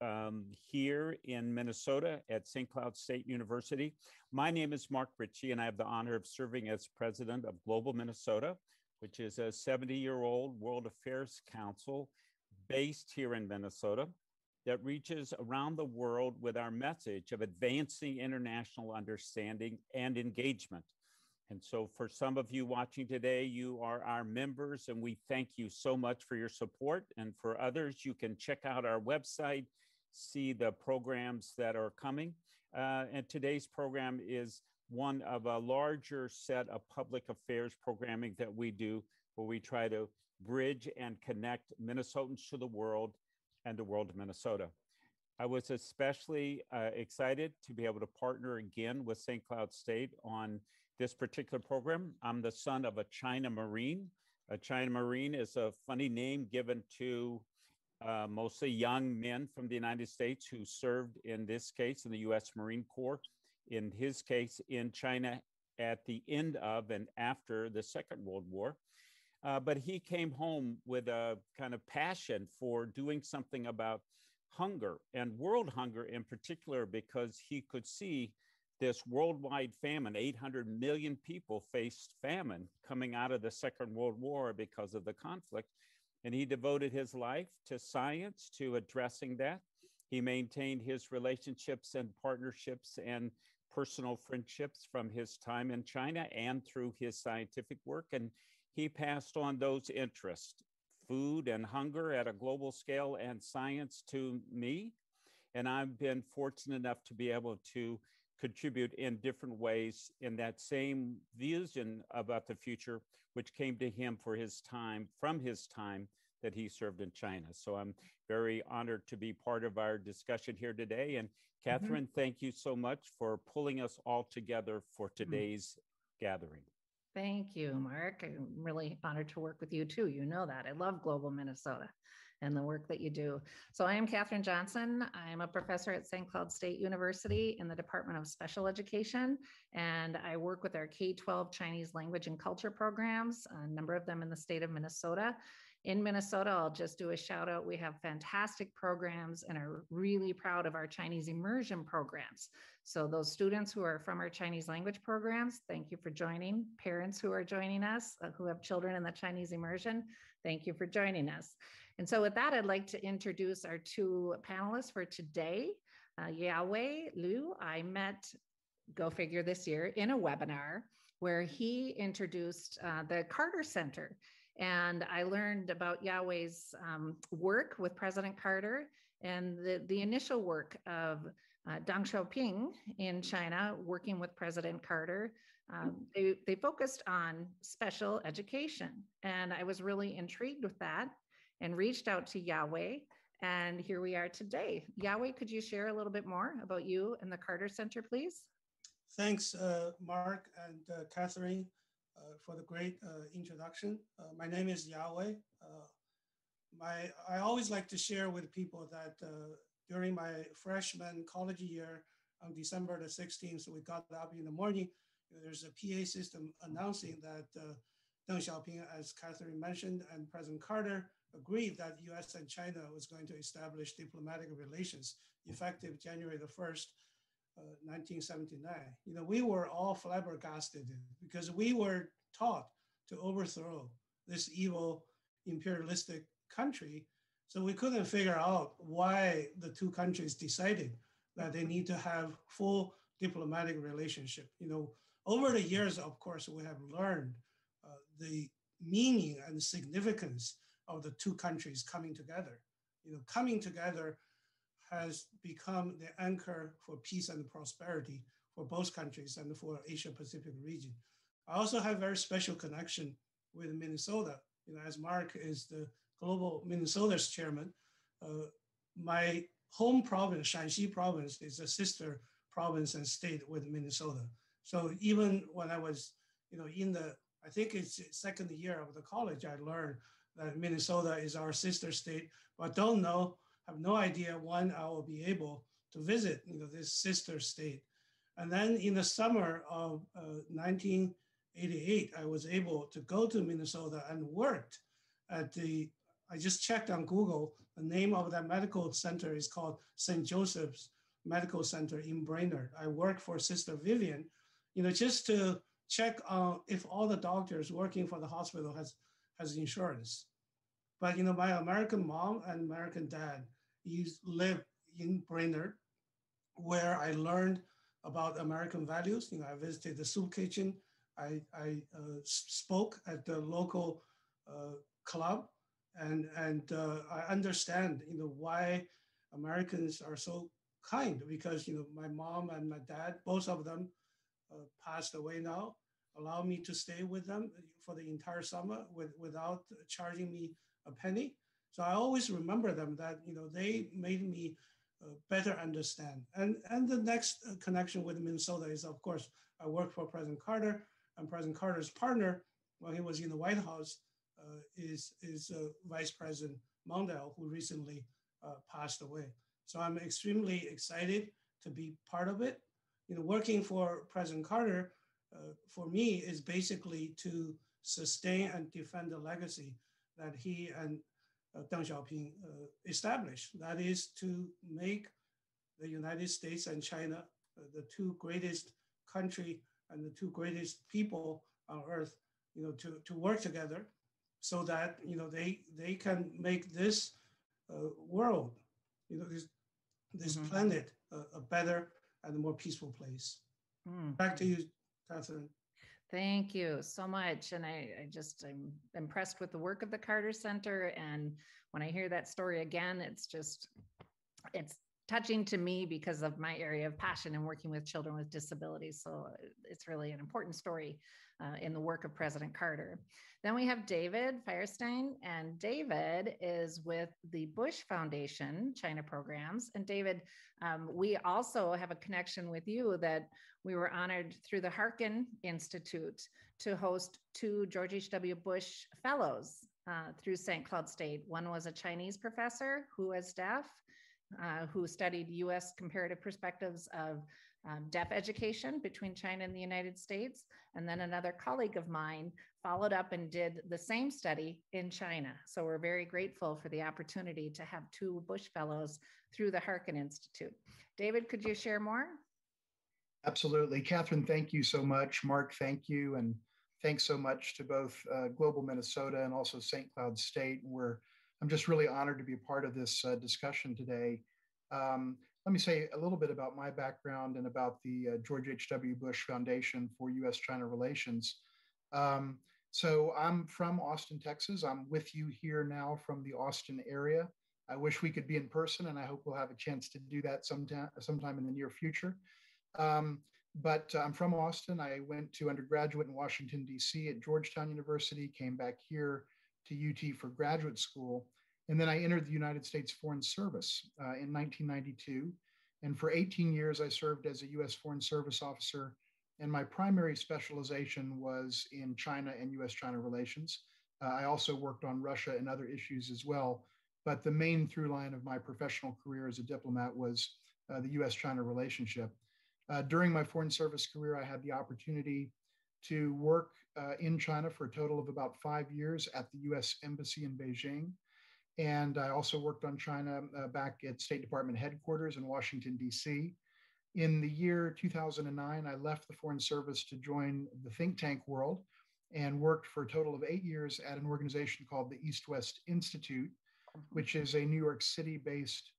um, here in Minnesota at St. Cloud State University. My name is Mark Ritchie, and I have the honor of serving as president of Global Minnesota, which is a 70 year old World Affairs Council based here in Minnesota that reaches around the world with our message of advancing international understanding and engagement. And so, for some of you watching today, you are our members, and we thank you so much for your support. And for others, you can check out our website, see the programs that are coming. Uh, and today's program is one of a larger set of public affairs programming that we do, where we try to bridge and connect Minnesotans to the world and the world of Minnesota. I was especially uh, excited to be able to partner again with St. Cloud State on this particular program. I'm the son of a China Marine. A China Marine is a funny name given to uh, mostly young men from the United States who served in this case in the US Marine Corps, in his case in China at the end of and after the Second World War. Uh, but he came home with a kind of passion for doing something about hunger and world hunger in particular, because he could see this worldwide famine 800 million people faced famine coming out of the Second World War because of the conflict. And he devoted his life to science, to addressing that. He maintained his relationships and partnerships and personal friendships from his time in China and through his scientific work. And he passed on those interests, food and hunger at a global scale and science to me. And I've been fortunate enough to be able to contribute in different ways in that same vision about the future, which came to him for his time, from his time that he served in China. So I'm very honored to be part of our discussion here today. And mm-hmm. Catherine, mm-hmm. thank you so much for pulling us all together for mm-hmm. today's mm-hmm. gathering. Thank you, Mark. I'm really honored to work with you too. You know that. I love Global Minnesota and the work that you do. So I am Catherine Johnson. I'm a professor at St. Cloud State University in the Department of Special Education, and I work with our K-12 Chinese language and culture programs, a number of them in the state of Minnesota in Minnesota, I'll just do a shout out. We have fantastic programs and are really proud of our Chinese immersion programs. So, those students who are from our Chinese language programs, thank you for joining. Parents who are joining us, uh, who have children in the Chinese immersion, thank you for joining us. And so, with that, I'd like to introduce our two panelists for today. Uh, Yao-Wei Liu, I met, go figure, this year in a webinar where he introduced uh, the Carter Center. And I learned about Yao-Wei's um, work with President Carter and the, the initial work of uh, Deng Xiaoping in China, working with President Carter. Um, they, they focused on special education. And I was really intrigued with that and reached out to Yao-Wei. And here we are today. Yao-Wei, could you share a little bit more about you and the Carter Center, please? Thanks, uh, Mark and uh, Catherine. Uh, for the great uh, introduction. Uh, my name is Yao-Wei. my, I always like to share with people that during my freshman college year on December the 16th, we got up in the morning, there's a PA system announcing that Deng Xiaoping, as Catherine mentioned, and President Carter agreed that US and China was going to establish diplomatic relations effective January the 1st, 1979. Uh, you know, we were all flabbergasted because we were taught to overthrow this evil imperialistic country. So we couldn't figure out why the two countries decided that they need to have full diplomatic relationship. You know, over the years, of course, we have learned uh, the meaning and significance of the two countries coming together. You know, coming together has become the anchor for peace and prosperity for both countries and for Asia Pacific region. I also have very special connection with Minnesota. You know, as Mark is the global Minnesota's chairman, uh, my home province, Shaanxi province, is a sister province and state with Minnesota. So even when I was, you know, in the, I think it's second year of the college, I learned that Minnesota is our sister state, but don't know have no idea when I will be able to visit you know, this sister state. And then in the summer of uh, 1988, I was able to go to Minnesota and worked at the I just checked on Google. The name of that medical center is called St. Joseph's Medical Center in Brainerd. I work for Sister Vivian, you know, just to check on if all the doctors working for the hospital has has insurance. But you know, my American mom and American dad used live in Brainerd, where I learned about American values. You know, I visited the soup kitchen. I, I uh, spoke at the local uh, club, and and uh, I understand you know why Americans are so kind because you know my mom and my dad, both of them, uh, passed away now. Allow me to stay with them for the entire summer with, without charging me a penny. So I always remember them that you know they made me uh, better understand. And and the next uh, connection with Minnesota is of course I worked for President Carter, and President Carter's partner when he was in the White House is is uh, Vice President Mondale, who recently uh, passed away. So I'm extremely excited to be part of it. You know, working for President Carter uh, for me is basically to sustain and defend the legacy that he and uh, Deng Xiaoping uh, established. That is to make the United States and China uh, the two greatest country and the two greatest people on earth, you know, to, to work together so that, you know, they, they can make this uh, world, you know, this, this mm-hmm. planet a, a, better and a more peaceful place. Mm. Back to you, Catherine. Thank you so much. And I, I, just, I'm impressed with the work of the Carter Center. And when I hear that story again, it's just, it's touching to me because of my area of passion and working with children with disabilities. So it's really an important story uh, in the work of President Carter. Then we have David Firestein, and David is with the Bush Foundation China programs. And David, um, we also have a connection with you that we were honored through the Harkin Institute to host two George H.W. Bush Fellows uh, through St. Cloud State. One was a Chinese professor who was deaf, uh, who studied US comparative perspectives of um, deaf education between China and the United States. And then another colleague of mine followed up and did the same study in China. So we're very grateful for the opportunity to have two Bush Fellows through the Harkin Institute. David, could you share more? Absolutely. Catherine, thank you so much. Mark, thank you. And thanks so much to both uh, Global Minnesota and also St. Cloud State. We're, I'm just really honored to be a part of this uh, discussion today. Um, let me say a little bit about my background and about the uh, George H.W. Bush Foundation for U.S. China Relations. Um, so I'm from Austin, Texas. I'm with you here now from the Austin area. I wish we could be in person, and I hope we'll have a chance to do that sometime, sometime in the near future. Um, but I'm from Austin. I went to undergraduate in Washington, D.C. at Georgetown University, came back here to UT for graduate school. And then I entered the United States Foreign Service uh, in 1992. And for 18 years, I served as a US Foreign Service officer. And my primary specialization was in China and US China relations. Uh, I also worked on Russia and other issues as well. But the main through line of my professional career as a diplomat was uh, the US China relationship. Uh, during my Foreign Service career, I had the opportunity to work uh, in China for a total of about five years at the US Embassy in Beijing. And I also worked on China uh, back at State Department headquarters in Washington, D.C. In the year 2009, I left the Foreign Service to join the think tank world and worked for a total of eight years at an organization called the East West Institute, mm-hmm. which is a New York City based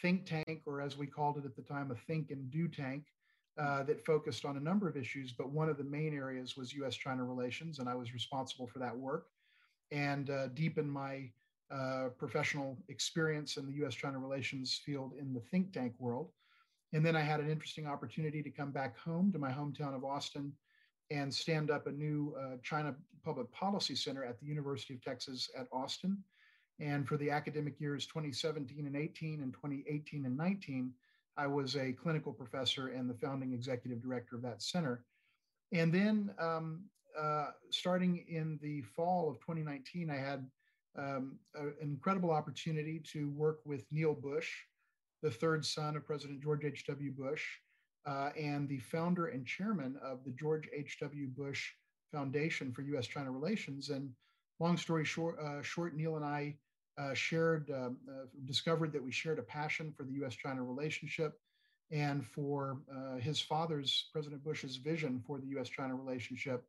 think tank, or as we called it at the time, a think and do tank. Uh, that focused on a number of issues, but one of the main areas was US China relations, and I was responsible for that work and uh, deepened my uh, professional experience in the US China relations field in the think tank world. And then I had an interesting opportunity to come back home to my hometown of Austin and stand up a new uh, China Public Policy Center at the University of Texas at Austin. And for the academic years 2017 and 18 and 2018 and 19, I was a clinical professor and the founding executive director of that center. And then um, uh, starting in the fall of 2019, I had um, an incredible opportunity to work with Neil Bush, the third son of President George H.W. Bush, uh, and the founder and chairman of the George H.W. Bush Foundation for U.S. China Relations. And long story short, uh, short Neil and I uh, shared, um, uh, discovered that we shared a passion for the US China relationship and for uh, his father's, President Bush's vision for the US China relationship,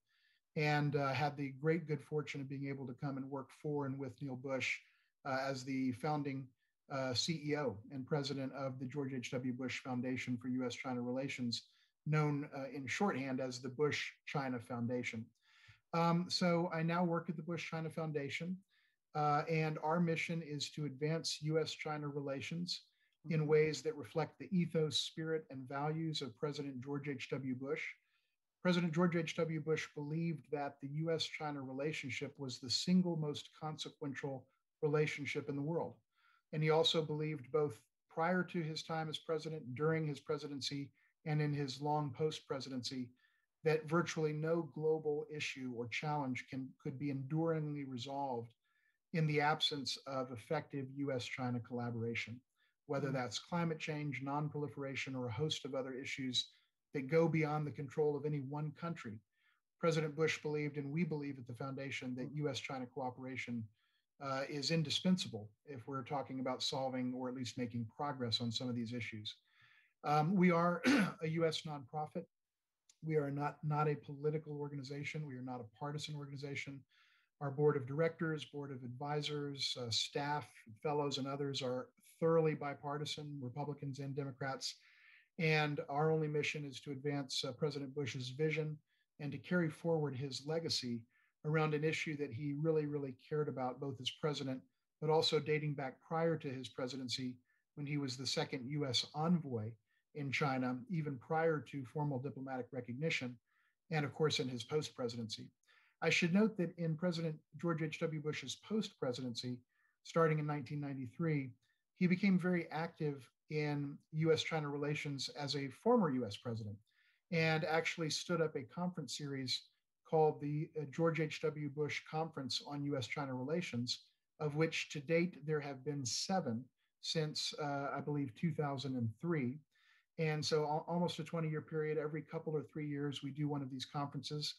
and uh, had the great good fortune of being able to come and work for and with Neil Bush uh, as the founding CEO and president of the George H.W. Bush Foundation for US China Relations, known in shorthand as the Bush China Foundation. Um, so I now work at the Bush China Foundation. Uh, and our mission is to advance US China relations in mm-hmm. ways that reflect the ethos, spirit, and values of President George H.W. Bush. President George H.W. Bush believed that the US China relationship was the single most consequential relationship in the world. And he also believed both prior to his time as president, during his presidency, and in his long post presidency, that virtually no global issue or challenge can, could be enduringly resolved in the absence of effective US China collaboration, whether mm-hmm. that's climate change, non-proliferation, or a host of other issues that go beyond the control of any one country. President Bush believed, and we believe at the foundation, that mm-hmm. US China cooperation uh, is indispensable if we're talking about solving or at least making progress on some of these issues. Um, we are a US nonprofit. We are not, not a political organization. We are not a partisan organization. Our board of directors, board of advisors, uh, staff, fellows, and others are thoroughly bipartisan, Republicans and Democrats. And our only mission is to advance uh, President Bush's vision and to carry forward his legacy around an issue that he really, really cared about, both as president, but also dating back prior to his presidency when he was the second US envoy in China, even prior to formal diplomatic recognition, and of course in his post presidency. I should note that in President George H.W. Bush's post presidency, starting in 1993, he became very active in US China relations as a former US president and actually stood up a conference series called the uh, George H.W. Bush Conference on US China Relations, of which to date there have been seven since, uh, I believe, 2003. And so, almost a 20 year period, every couple or three years, we do one of these conferences.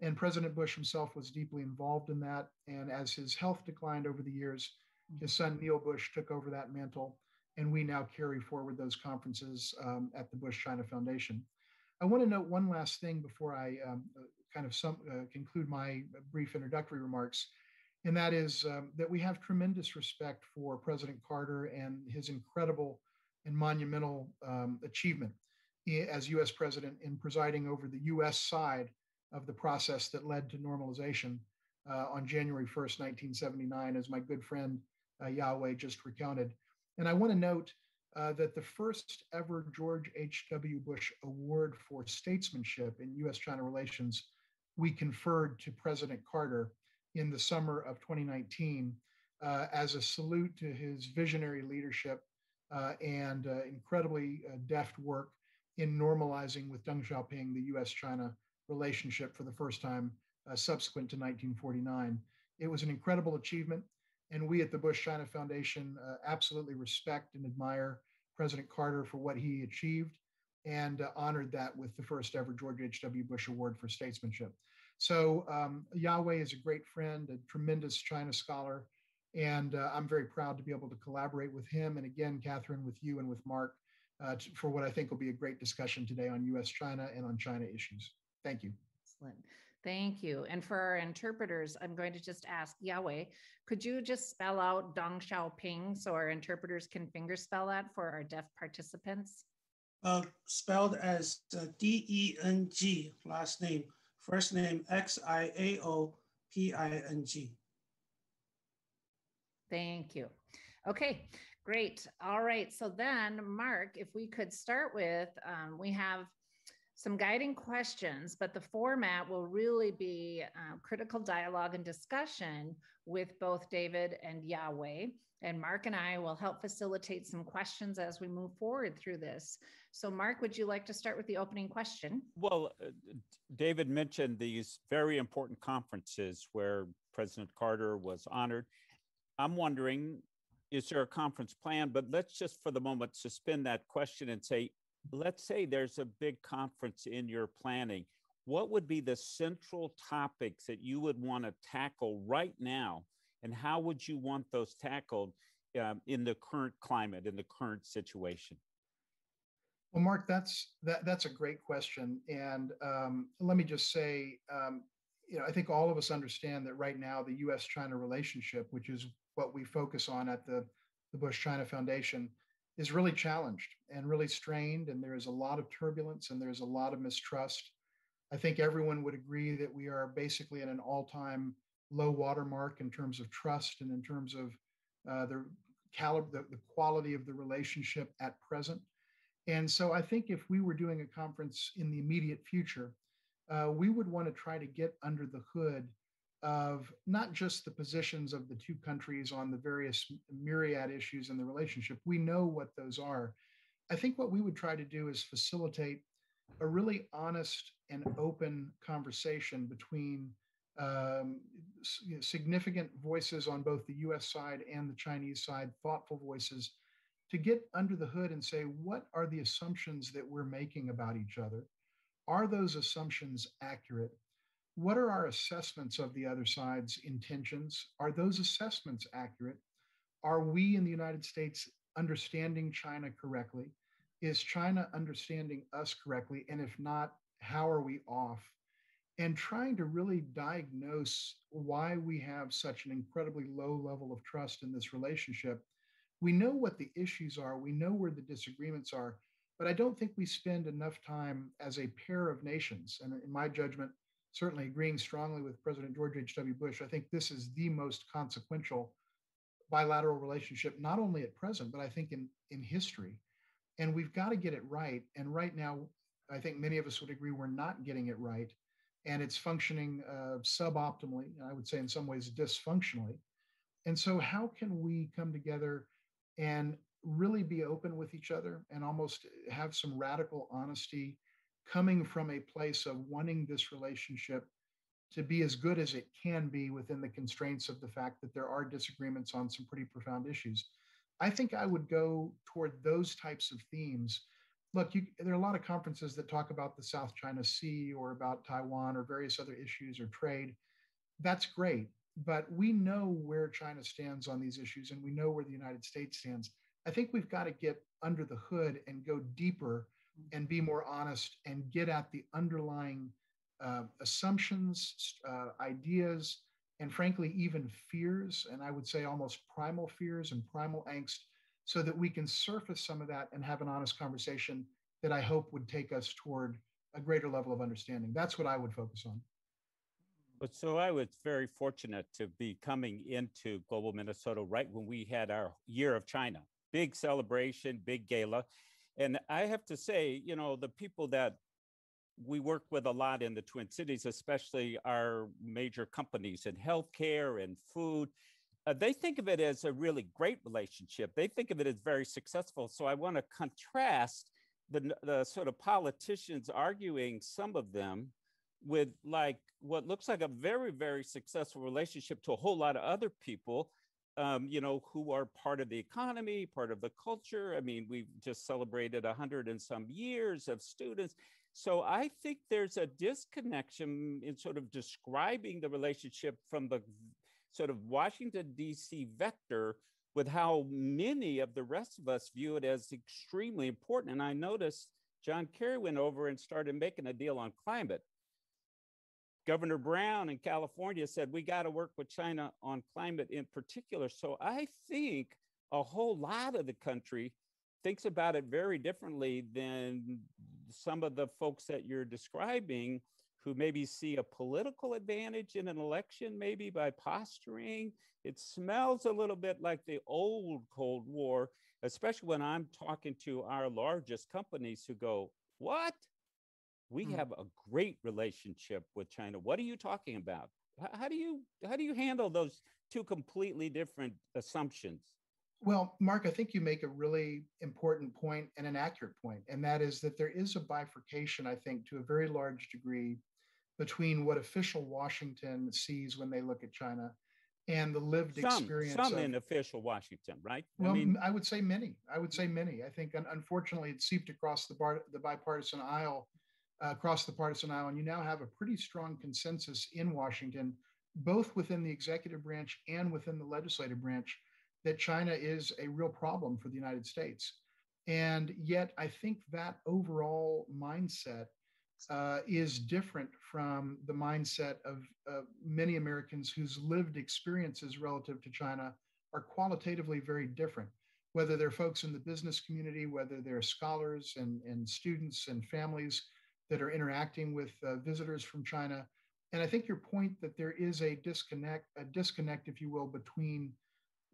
And President Bush himself was deeply involved in that. And as his health declined over the years, his son Neil Bush took over that mantle. And we now carry forward those conferences um, at the Bush China Foundation. I want to note one last thing before I um, kind of some, uh, conclude my brief introductory remarks. And that is um, that we have tremendous respect for President Carter and his incredible and monumental um, achievement as US president in presiding over the US side of the process that led to normalization uh, on January 1st, 1979, as my good friend uh, Yao-Wei just recounted. And I want to note uh, that the first ever George H.W. Bush Award for Statesmanship in US China relations we conferred to President Carter in the summer of 2019 uh, as a salute to his visionary leadership uh, and uh, incredibly uh, deft work in normalizing with Deng Xiaoping the US China relationship for the first time uh, subsequent to 1949. It was an incredible achievement, and we at the Bush China Foundation uh, absolutely respect and admire President Carter for what he achieved and uh, honored that with the first ever George H.W. Bush Award for Statesmanship. So, um, Yao-Wei is a great friend, a tremendous China scholar, and uh, I'm very proud to be able to collaborate with him. And again, Catherine, with you and with Mark, uh, for what I think will be a great discussion today on US China and on China issues. Thank you. Excellent. Thank you. And for our interpreters, I'm going to just ask Yao-Wei, could you just spell out Deng Xiaoping so our interpreters can finger spell that for our deaf participants? Uh, spelled as uh, D E N G, last name, first name X I A O P I N G. Thank you. Okay, great. All right. So then, Mark, if we could start with, um, we have some guiding questions, but the format will really be uh, critical dialogue and discussion with both David and Yao-Wei. And Mark and I will help facilitate some questions as we move forward through this. So, Mark, would you like to start with the opening question? Well, uh, David mentioned these very important conferences where President Carter was honored. I'm wondering, is there a conference plan? But let's just for the moment suspend that question and say, let's say there's a big conference in your planning. What would be the central topics that you would want to tackle right now And how would you want those tackled um, in the current climate, in the current situation? Well, Mark, that's that that's a great question, and um, let me just say, um, you know, I think all of us understand that right now the U.S.-China relationship, which is what we focus on at the the Bush-China Foundation, is really challenged and really strained, and there is a lot of turbulence and there's a lot of mistrust. I think everyone would agree that we are basically at an all-time low watermark in terms of trust and in terms of uh, the caliber, the, the quality of the relationship at present. And so I think if we were doing a conference in the immediate future, uh, we would want to try to get under the hood of not just the positions of the two countries on the various myriad issues in the relationship. We know what those are. I think what we would try to do is facilitate a really honest and open conversation between um, you know, significant voices on both the US side and the Chinese side, thoughtful voices to get under the hood and say, what are the assumptions that we're making about each other? Are those assumptions accurate? What are our assessments of the other side's intentions? Are those assessments accurate? Are we in the United States understanding China correctly? Is China understanding us correctly? And if not, how are we off? And trying to really diagnose why we have such an incredibly low level of trust in this relationship we know what the issues are, we know where the disagreements are, but I don't think we spend enough time as a pair of nations. And in my judgment, certainly agreeing strongly with President George H.W. Bush, I think this is the most consequential bilateral relationship, not only at present, but I think in, in history. And we've got to get it right. And right now, I think many of us would agree we're not getting it right. And it's functioning uh, suboptimally, I would say in some ways dysfunctionally. And so, how can we come together and really be open with each other and almost have some radical honesty coming from a place of wanting this relationship to be as good as it can be within the constraints of the fact that there are disagreements on some pretty profound issues. I think I would go toward those types of themes. Look, you, there are a lot of conferences that talk about the South China Sea or about Taiwan or various other issues or trade. That's great but we know where China stands on these issues and we know where the United States stands. I think we've got to get under the hood and go deeper and be more honest and get at the underlying uh, assumptions, uh, ideas, and frankly, even fears, and I would say almost primal fears and primal angst, so that we can surface some of that and have an honest conversation that I hope would take us toward a greater level of understanding. That's what I would focus on. But so I was very fortunate to be coming into Global Minnesota right when we had our year of China, big celebration, big gala. And I have to say, you know, the people that we work with a lot in the Twin Cities, especially our major companies in healthcare and food, uh, they think of it as a really great relationship. They think of it as very successful. So I want to contrast the, the sort of politicians arguing, some of them, with like what looks like a very very successful relationship to a whole lot of other people um, you know who are part of the economy part of the culture. I mean we've just celebrated a hundred and some years of students. So i think there's a disconnection in sort of describing the relationship from the sort of washington d.c vector with how many of the rest of us view it as extremely important. And i noticed john kerry went over and started making a deal on climate Governor Brown in California said we got to work with China on climate in particular. So I think a whole lot of the country thinks about it very differently than some of the folks that you're describing who maybe see a political advantage in an election, maybe by posturing. It smells a little bit like the old Cold War, especially when I'm talking to our largest companies who go, What? We mm. have a great relationship with China. What are you talking about? How do you how do you handle those two completely different assumptions? Well, Mark, I think you make a really important point and an accurate point, and that is that there is a bifurcation, I think, to a very large degree between what official Washington sees when they look at China and the lived some, experience. Some of, in official Washington, right? Well, I, mean, I would say many. I would say many. I think, unfortunately, it seeped across the, bar, the bipartisan aisle across the partisan aisle, and you now have a pretty strong consensus in Washington both within the executive branch and within the legislative branch, that China is a real problem for the United States. And yet, I think that overall mindset uh, is different from the mindset of uh, many Americans whose lived experiences relative to China are qualitatively very different. Whether they're folks in the business community, whether they're scholars and, and students and families that are interacting with uh, visitors from China. And I think your point that there is a disconnect, a disconnect, if you will, between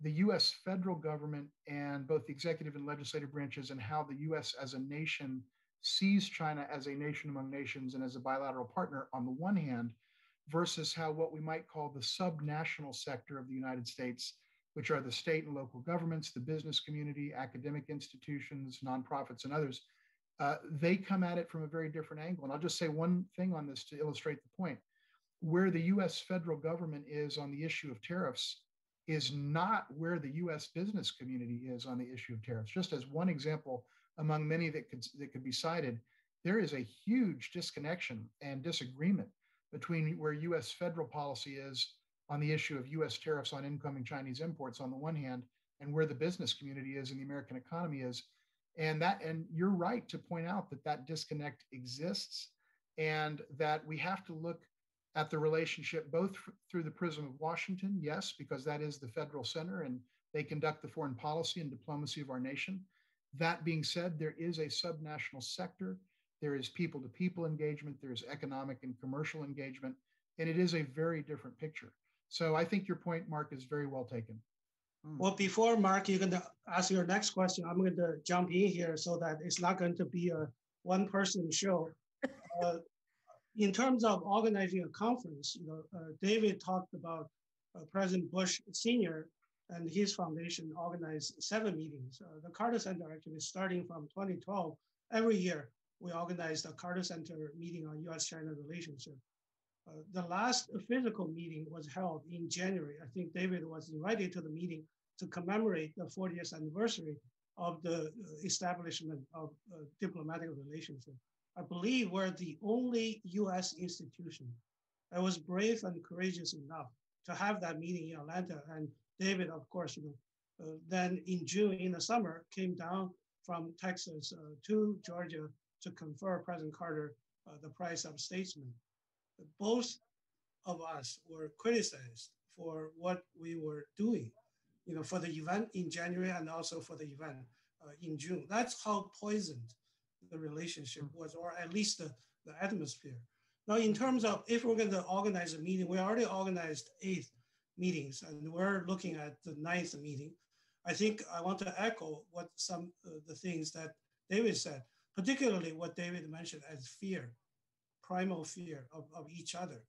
the US federal government and both the executive and legislative branches and how the US as a nation sees China as a nation among nations and as a bilateral partner on the one hand, versus how what we might call the subnational sector of the United States, which are the state and local governments, the business community, academic institutions, nonprofits, and others, uh, they come at it from a very different angle. And I'll just say one thing on this to illustrate the point. Where the US federal government is on the issue of tariffs is not where the US business community is on the issue of tariffs. Just as one example among many that could, that could be cited, there is a huge disconnection and disagreement between where US federal policy is on the issue of US tariffs on incoming Chinese imports on the one hand, and where the business community is and the American economy is. And that, and you're right to point out that that disconnect exists and that we have to look at the relationship both through the prism of Washington, yes, because that is the federal center and they conduct the foreign policy and diplomacy of our nation. That being said, there is a subnational sector, there is people to people engagement, there's economic and commercial engagement, and it is a very different picture. So I think your point, Mark, is very well taken. Hmm. Well, before Mark, you're going to ask your next question, I'm going to jump in here so that it's not going to be a one person show. Uh, in terms of organizing a conference, you know, uh, David talked about uh, President Bush Sr. and his foundation organized seven meetings. Uh, the Carter Center actually starting from 2012, every year we organized a Carter Center meeting on U.S.-China relationship. Uh, the last physical meeting was held in January. I think David was invited to the meeting to commemorate the 40th anniversary of the uh, establishment of uh, diplomatic relationship. I believe we're the only US institution that was brave and courageous enough to have that meeting in Atlanta. And David, of course, you know, uh, then in June in the summer came down from Texas uh, to Georgia to confer President Carter the prize of statesman. Both of us were criticized for what we were doing, you know, for the event in January and also for the event uh, in June. That's how poisoned the relationship hmm. was, or at least the, the atmosphere. Now, in terms of if we're going to organize a meeting, we already organized eight meetings, and we're looking at the ninth meeting. I think I want to echo what some uh, the things that David said, particularly what David mentioned as fear, primal fear of, of each other.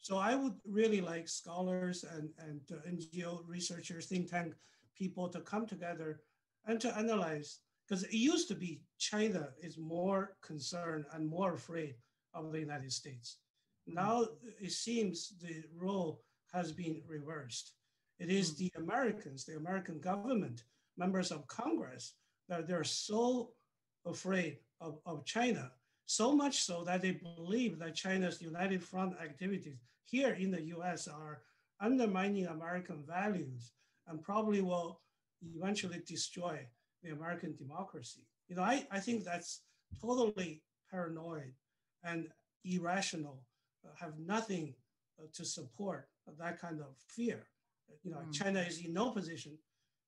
So I would really like scholars and, and uh, NGO researchers, think tank people to come together and to analyze because it used to be China is more concerned and more afraid of the United States. Mm. Now it seems the role has been reversed. It is mm. the Americans, the American government, members of Congress, that they're so afraid of, of China, so much so that they believe that China's United Front activities here in the US are undermining American values and probably will eventually destroy the American democracy. You know, I, I think that's totally paranoid and irrational, uh, have nothing uh, to support that kind of fear. You know, mm. China is in no position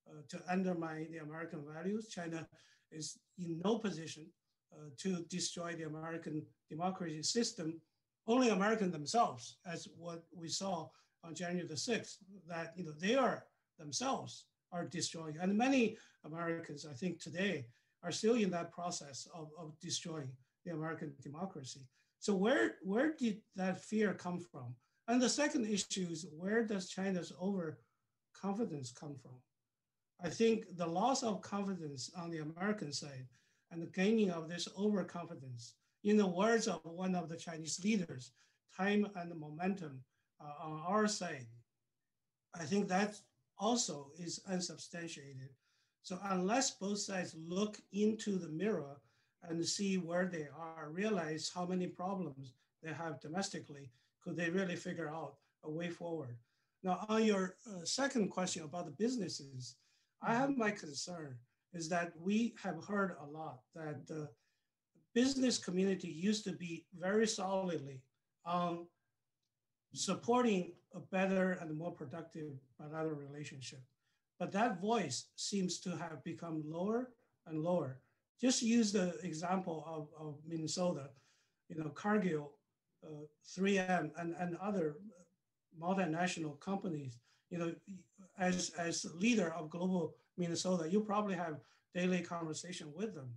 uh, to undermine the American values. China is in no position uh, to destroy the American democracy system. Only Americans themselves, as what we saw on January the 6th, that you know they are themselves are destroying. And many Americans, I think today, are still in that process of, of destroying the American democracy. So where, where did that fear come from? And the second issue is where does China's overconfidence come from? I think the loss of confidence on the American side and the gaining of this overconfidence, in the words of one of the Chinese leaders, time and momentum uh, on our side, I think that also is unsubstantiated. So unless both sides look into the mirror and see where they are, realize how many problems they have domestically, could they really figure out a way forward. Now, on your uh, second question about the businesses, I have my concern is that we have heard a lot that the business community used to be very solidly on supporting a better and more productive bilateral relationship. But that voice seems to have become lower and lower. Just use the example of, of Minnesota, you know, Cargill, uh, 3M, and, and other multinational companies. You know, as, as leader of global Minnesota, you probably have daily conversation with them.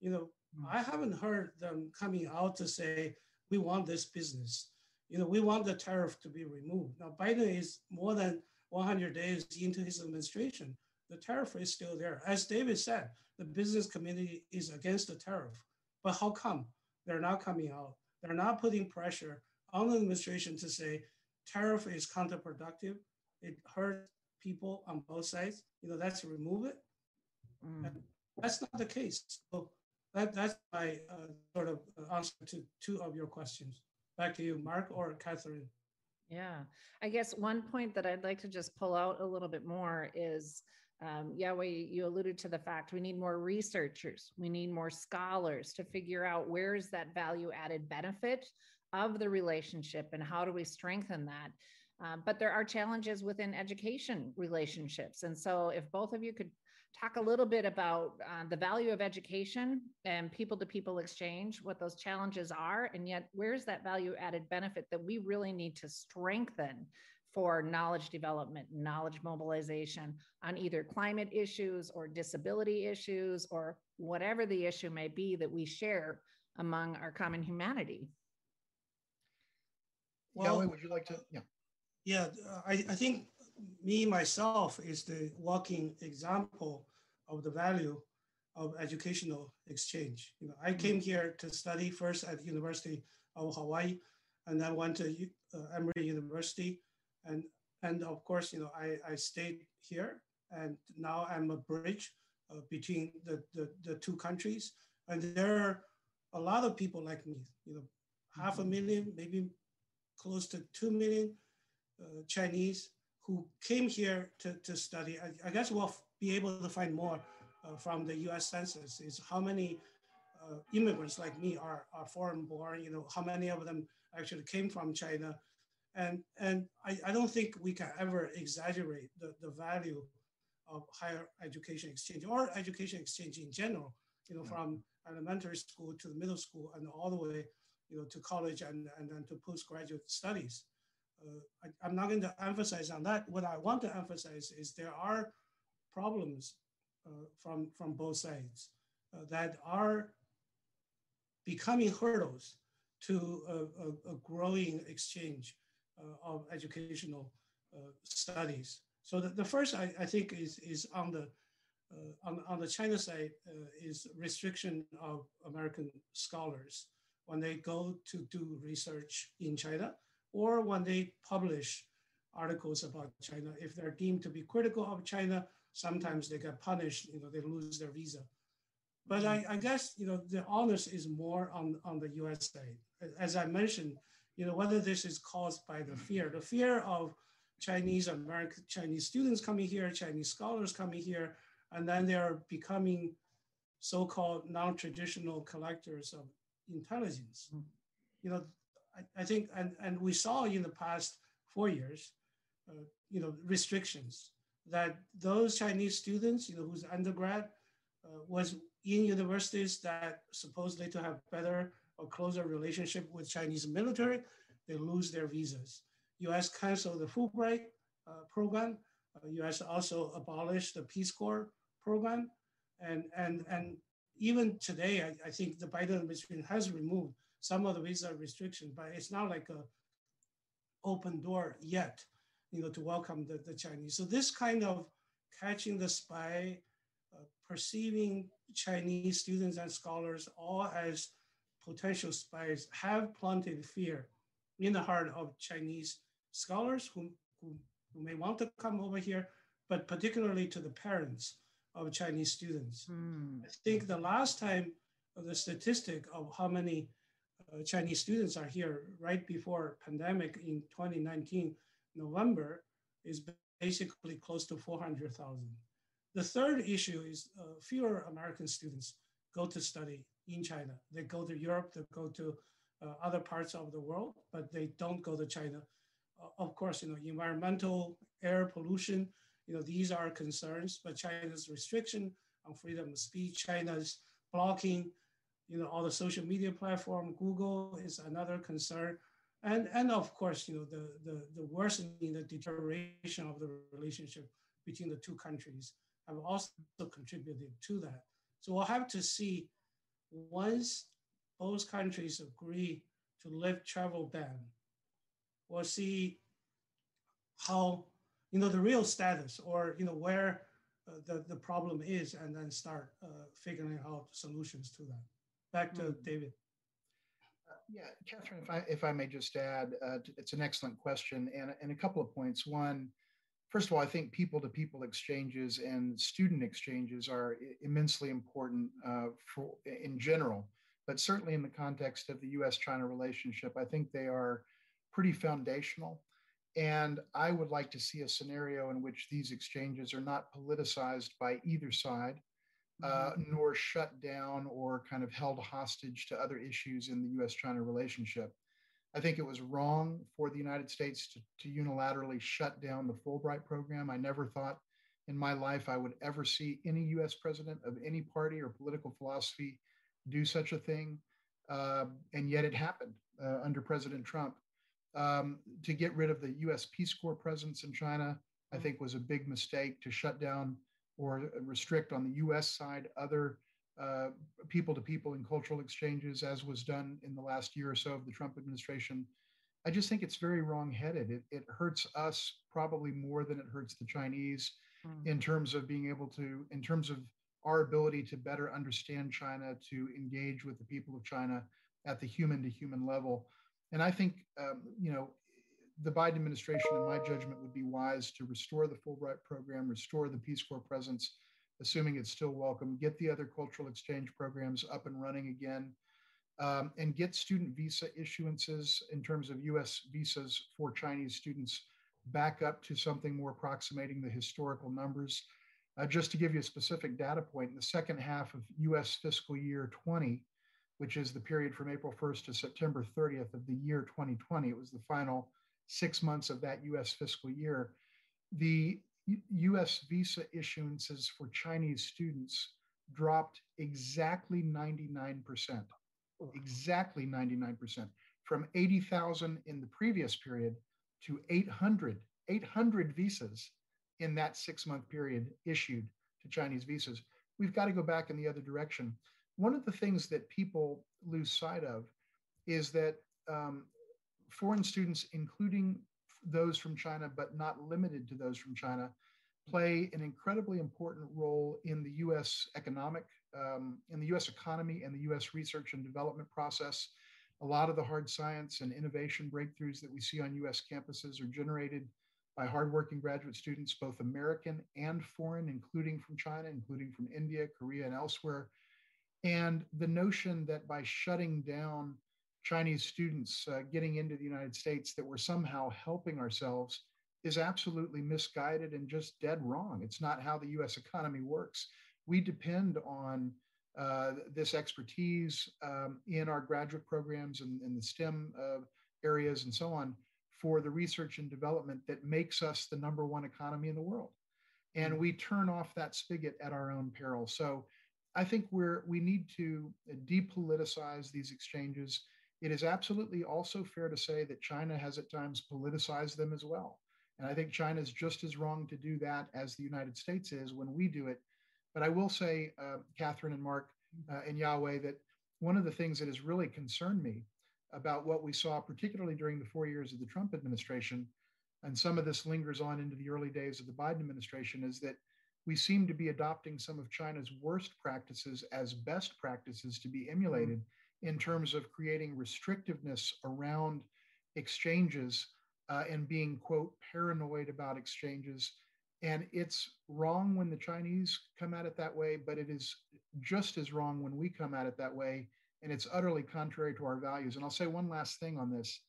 You know, mm. I haven't heard them coming out to say, we want this business. You know, we want the tariff to be removed. Now, Biden is more than 100 days into his administration. The tariff is still there. As David said, the business community is against the tariff. But how come they're not coming out? They're not putting pressure on the administration to say tariff is counterproductive. It hurts people on both sides. You know, let's remove it. Mm. That's not the case. So that, that's my uh, sort of answer to two of your questions. Back to you, Mark or Catherine. Yeah, I guess one point that I'd like to just pull out a little bit more is um, Yao-Wei, you alluded to the fact we need more researchers, we need more scholars to figure out where is that value added benefit of the relationship and how do we strengthen that. Uh, but there are challenges within education relationships. And so, if both of you could talk a little bit about uh, the value of education and people to people exchange, what those challenges are, and yet where's that value added benefit that we really need to strengthen for knowledge development, knowledge mobilization on either climate issues or disability issues or whatever the issue may be that we share among our common humanity. Well, would you like to? Yeah. Yeah, I, I think me myself is the walking example of the value of educational exchange. You know, I mm-hmm. came here to study first at University of Hawaii, and then went to uh, Emory University, and and of course, you know, I, I stayed here, and now I'm a bridge uh, between the, the the two countries, and there are a lot of people like me. You know, half a mm-hmm. million, maybe close to two million uh, Chinese who came here to, to study. I, I guess we'll be able to find more uh, from the US Census is how many uh, immigrants like me are, are foreign born, you know, how many of them actually came from China. And, and I, I don't think we can ever exaggerate the, the value of higher education exchange or education exchange in general, you know, yeah. from elementary school to the middle school and all the way, you know, to college and, and then to postgraduate studies. Uh, I, am not going to emphasize on that. What I want to emphasize is there are problems uh, from, from both sides uh, that are becoming hurdles to a, a, a growing exchange uh, of educational uh, studies. So the, the first I, I, think is, is on the uh, on, on the China side is restriction of American scholars when they go to do research in China or when they publish articles about China, if they're deemed to be critical of China, sometimes they get punished, you know, they lose their visa. But I, I guess, you know, the onus is more on, on the US side. As I mentioned, you know, whether this is caused by the fear, the fear of Chinese American, Chinese students coming here, Chinese scholars coming here, and then they're becoming so-called non-traditional collectors of intelligence. Mm. You know, I, I, think, and, and we saw in the past four years, uh, you know, restrictions that those Chinese students, you know, whose undergrad uh, was in universities that supposedly to have better or closer relationship with Chinese military, they lose their visas. U.S. canceled the Fulbright uh, program. Uh, U.S. also abolished the Peace Corps program, and and and even today, I, I think the Biden administration has removed some of the visa restrictions, but it's not like a open door yet, you know, to welcome the, the Chinese. So this kind of catching the spy, uh, perceiving Chinese students and scholars all as potential spies have planted fear in the heart of Chinese scholars who, who, who may want to come over here, but particularly to the parents of Chinese students. Mm. I think the last time the statistic of how many uh, Chinese students are here right before pandemic in 2019 November is basically close to 400,000. The third issue is uh, fewer American students go to study in China. They go to Europe, they go to uh, other parts of the world, but they don't go to China. Uh, of course, you know, environmental, air pollution, you know, these are concerns, but China's restriction on freedom of speech, China's blocking, you know, all the social media platform, Google is another concern. And, and of course, you know, the, the, the worsening, the deterioration of the relationship between the two countries have also contributed to that. So we'll have to see once both countries agree to lift travel ban, we'll see how, you know, the real status or, you know, where uh, the, the problem is and then start uh, figuring out solutions to that. Back to mm-hmm. David. Uh, yeah, Catherine, if I, if I may just add, uh, it's an excellent question and, and a couple of points. One, first of all, I think people to people exchanges and student exchanges are immensely important uh, for in general, but certainly in the context of the US China relationship, I think they are pretty foundational. And I would like to see a scenario in which these exchanges are not politicized by either side, uh, mm-hmm. nor shut down or kind of held hostage to other issues in the US China relationship. I think it was wrong for the United States to, to unilaterally shut down the Fulbright program. I never thought in my life I would ever see any US president of any party or political philosophy do such a thing. Uh, and yet it happened uh, under President Trump. Um, to get rid of the US Peace Corps presence in China, I think was a big mistake to shut down or restrict on the US side other people to people and cultural exchanges, as was done in the last year or so of the Trump administration. I just think it's very wrong-headed. It, it hurts us probably more than it hurts the Chinese mm. in terms of being able to, in terms of our ability to better understand China, to engage with the people of China at the human to human level. And I think, um, you know, the Biden administration, in my judgment, would be wise to restore the Fulbright program, restore the Peace Corps presence, assuming it's still welcome, get the other cultural exchange programs up and running again, um, and get student visa issuances in terms of US visas for Chinese students back up to something more approximating the historical numbers. Uh, just to give you a specific data point, in the second half of US fiscal year 20, which is the period from April 1st to September 30th of the year 2020, it was the final six months of that US fiscal year, the US visa issuances for Chinese students dropped exactly 99%. Exactly 99%. From 80,000 in the previous period to 800, 800 visas in that six month period issued to Chinese visas. We've got to go back in the other direction. One of the things that people lose sight of is that um, foreign students, including those from China, but not limited to those from China, play an incredibly important role in the U.S. economic, um, in the U.S. economy and the U.S. research and development process. A lot of the hard science and innovation breakthroughs that we see on U.S. campuses are generated by hardworking graduate students, both American and foreign, including from China, including from India, Korea, and elsewhere. And the notion that by shutting down Chinese students uh, getting into the United States that we're somehow helping ourselves is absolutely misguided and just dead wrong. It's not how the US economy works. We depend on uh, this expertise um, in our graduate programs and in the STEM uh, areas and so on for the research and development that makes us the number one economy in the world. And mm. we turn off that spigot at our own peril. So I think we're we need to depoliticize these exchanges it is absolutely also fair to say that China has at times politicized them as well. And I think China is just as wrong to do that as the United States is when we do it. But I will say, uh, Catherine and Mark uh, and Yao-Wei, that one of the things that has really concerned me about what we saw, particularly during the four years of the Trump administration, and some of this lingers on into the early days of the Biden administration, is that we seem to be adopting some of China's worst practices as best practices to be emulated. Mm-hmm in terms of creating restrictiveness around exchanges uh, and being, quote, paranoid about exchanges. And it's wrong when the Chinese come at it that way, but it is just as wrong when we come at it that way. and it's utterly contrary to our values. And I'll say one last thing on this.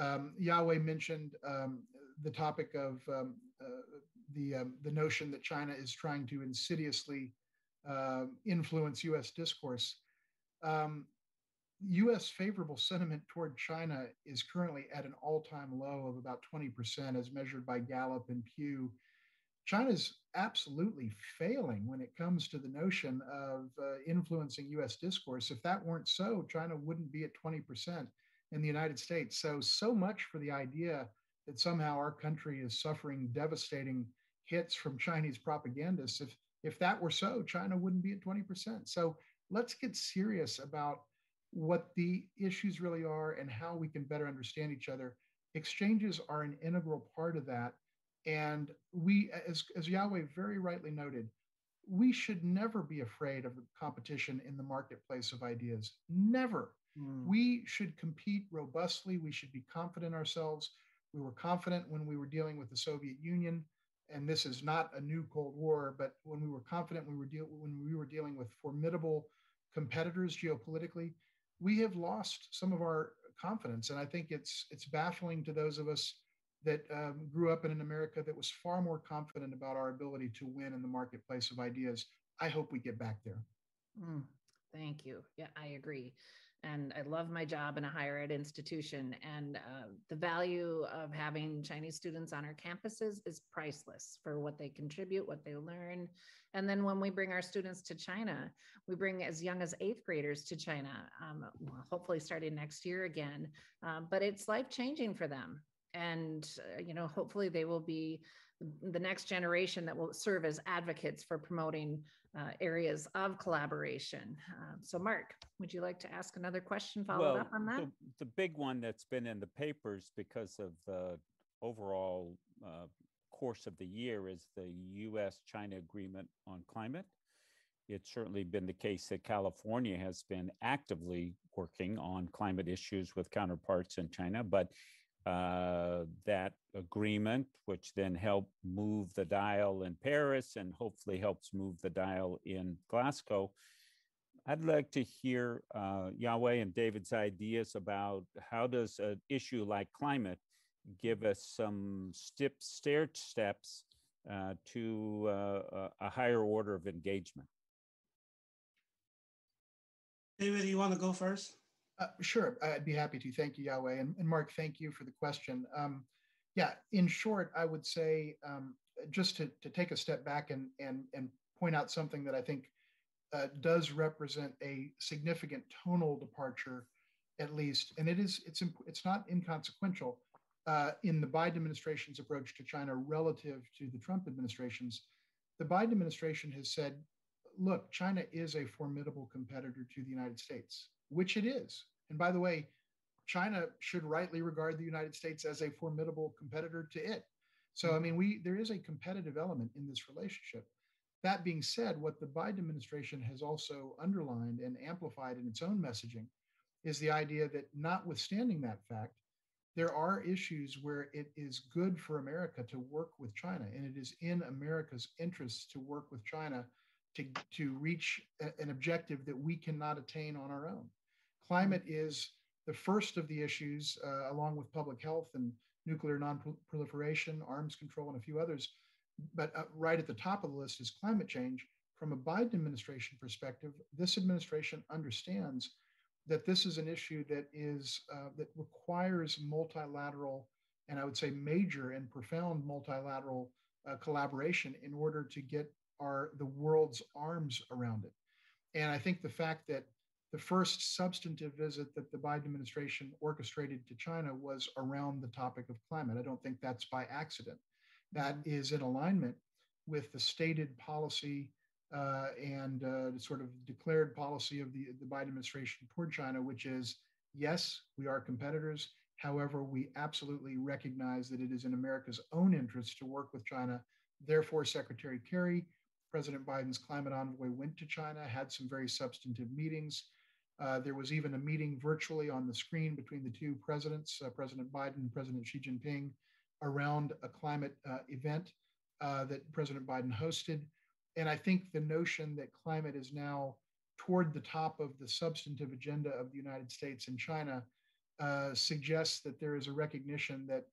Um, Yao-Wei mentioned um, the topic of um, uh, the um, the notion that China is trying to insidiously uh, influence U.S. discourse. U.S. Favorable sentiment toward China is currently at an all-time low of about 20%, as measured by Gallup and Pew. China's absolutely failing when it comes to the notion of uh, influencing US discourse. If that weren't so, China wouldn't be at 20% in the United States. So, so much for the idea that somehow our country is suffering devastating hits from Chinese propagandists. If, if that were so, China wouldn't be at 20%. So, let's get serious about what the issues really are and how we can better understand each other. Exchanges are an integral part of that. And we, as, as Yao-Wei very rightly noted, we should never be afraid of the competition in the marketplace of ideas. Never. Mm. We should compete robustly. We should be confident ourselves. We were confident when we were dealing with the Soviet Union, and this is not a new Cold War, but when we were confident we were deal- when we were dealing with formidable competitors geopolitically, we have lost some of our confidence. And I think it's it's baffling to those of us that um, grew up in an America that was far more confident about our ability to win in the marketplace of ideas. I hope we get back there. Mm, thank you. Yeah, I agree. And I love my job in a higher ed institution. And uh, the value of having Chinese students on our campuses is priceless for what they contribute, what they learn. And then when we bring our students to China, we bring as young as eighth graders to China, um, hopefully starting next year again. Um, but it's life changing for them and uh, you know hopefully they will be the next generation that will serve as advocates for promoting uh, areas of collaboration. Uh, so, Mark, would you like to ask another question followed well, up on that? The, the, big one that's been in the papers because of the overall uh, course of the year is the US China agreement on climate. It's certainly been the case that California has been actively working on climate issues with counterparts in China, but uh, that agreement, which then helped move the dial in Paris and hopefully helps move the dial in Glasgow. I'd like to hear uh, Yao-Wei and David's ideas about how does an issue like climate give us some step, stair steps uh, to uh, a higher order of engagement. David, you want to go first? Uh, sure, I'd be happy to. Thank you, Yao-Wei. And, and Mark, thank you for the question. Um, yeah, in short, I would say um, just to, to take a step back and, and, and point out something that I think uh, does represent a significant tonal departure, at least, and it is it's it's not inconsequential uh, in the Biden administration's approach to China relative to the Trump administration's. The Biden administration has said, "Look, China is a formidable competitor to the United States, which it is. And by the way, China should rightly regard the United States as a formidable competitor to it. So, I mean, we there is a competitive element in this relationship. That being said, what the Biden administration has also underlined and amplified in its own messaging is the idea that, notwithstanding that fact, there are issues where it is good for America to work with China, and it is in America's interests to work with China to, to reach a, an objective that we cannot attain on our own. Climate is the first of the issues, uh, along with public health and nuclear non-proliferation, arms control, and a few others. But uh, right at the top of the list is climate change. From a Biden administration perspective, this administration understands that this is an issue that is uh, that requires multilateral and I would say major and profound multilateral uh, collaboration in order to get our the world's arms around it. And I think the fact that the first substantive visit that the Biden administration orchestrated to China was around the topic of climate. I don't think that's by accident. That mm-hmm. in alignment with the stated policy uh, and uh, sort of declared policy of the, the Biden administration toward China, which is yes, we are competitors. However, we absolutely recognize that it is in America's own interest to work with China. Therefore, Secretary Kerry, President Biden's climate envoy, went to China, had some very substantive meetings. Uh, there was even a meeting virtually on the screen between the two presidents, uh, President Biden and President Xi Jinping, around a climate uh, event uh, that President Biden hosted. And I think the notion that climate is now toward the top of the substantive agenda of the United States and China uh, suggests that there is a recognition that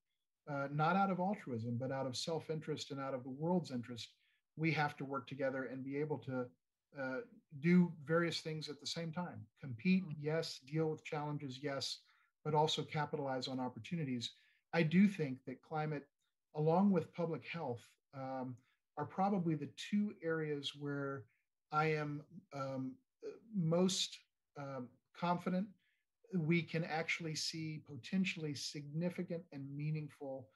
not out of altruism, but out of self interest and out of the world's interest, we have to work together and be able to uh, do various things at the same time. Compete, mm. yes, deal with challenges, yes, but also capitalize on opportunities. I do think that climate, along with public health, um, are probably the two areas where I am um, most um, confident we can actually see potentially significant and meaningful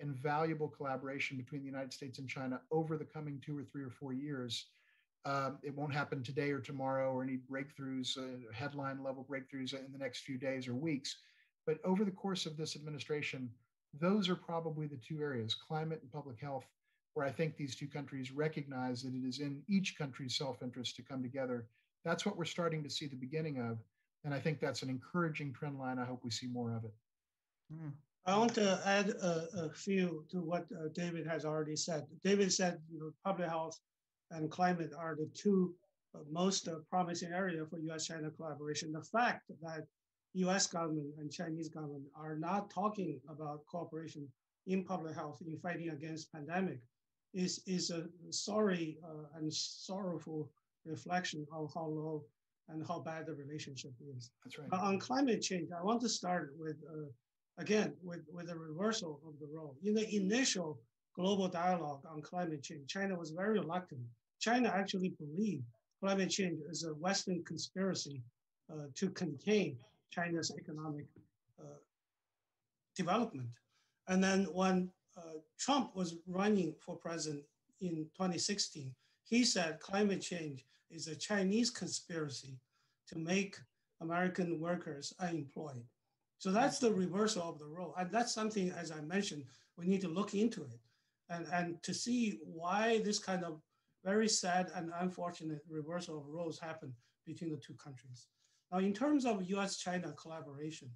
and valuable collaboration between the United States and China over the coming two or three or four years. Um, it won't happen today or tomorrow or any breakthroughs, uh, headline level breakthroughs in the next few days or weeks. But over the course of this administration, those are probably the two areas climate and public health where I think these two countries recognize that it is in each country's self interest to come together. That's what we're starting to see the beginning of. And I think that's an encouraging trend line. I hope we see more of it. Mm. I want to add a, a few to what uh, David has already said. David said, you know, public health and climate are the two uh, most uh, promising area for U.S.-China collaboration. The fact that U.S. government and Chinese government are not talking about cooperation in public health in fighting against pandemic is, is a sorry uh, and sorrowful reflection of how low and how bad the relationship is. That's right. on climate change, I want to start with, uh, again, with, with a reversal of the role. In the initial global dialogue on climate change, China was very reluctant. China actually believed climate change is a Western conspiracy uh, to contain China's economic uh, development. And then when uh, Trump was running for president in 2016, he said climate change is a Chinese conspiracy to make American workers unemployed. So that's the reversal of the role. And that's something, as I mentioned, we need to look into it and, and to see why this kind of very sad and unfortunate reversal of roles happened between the two countries. Now, in terms of US China collaboration,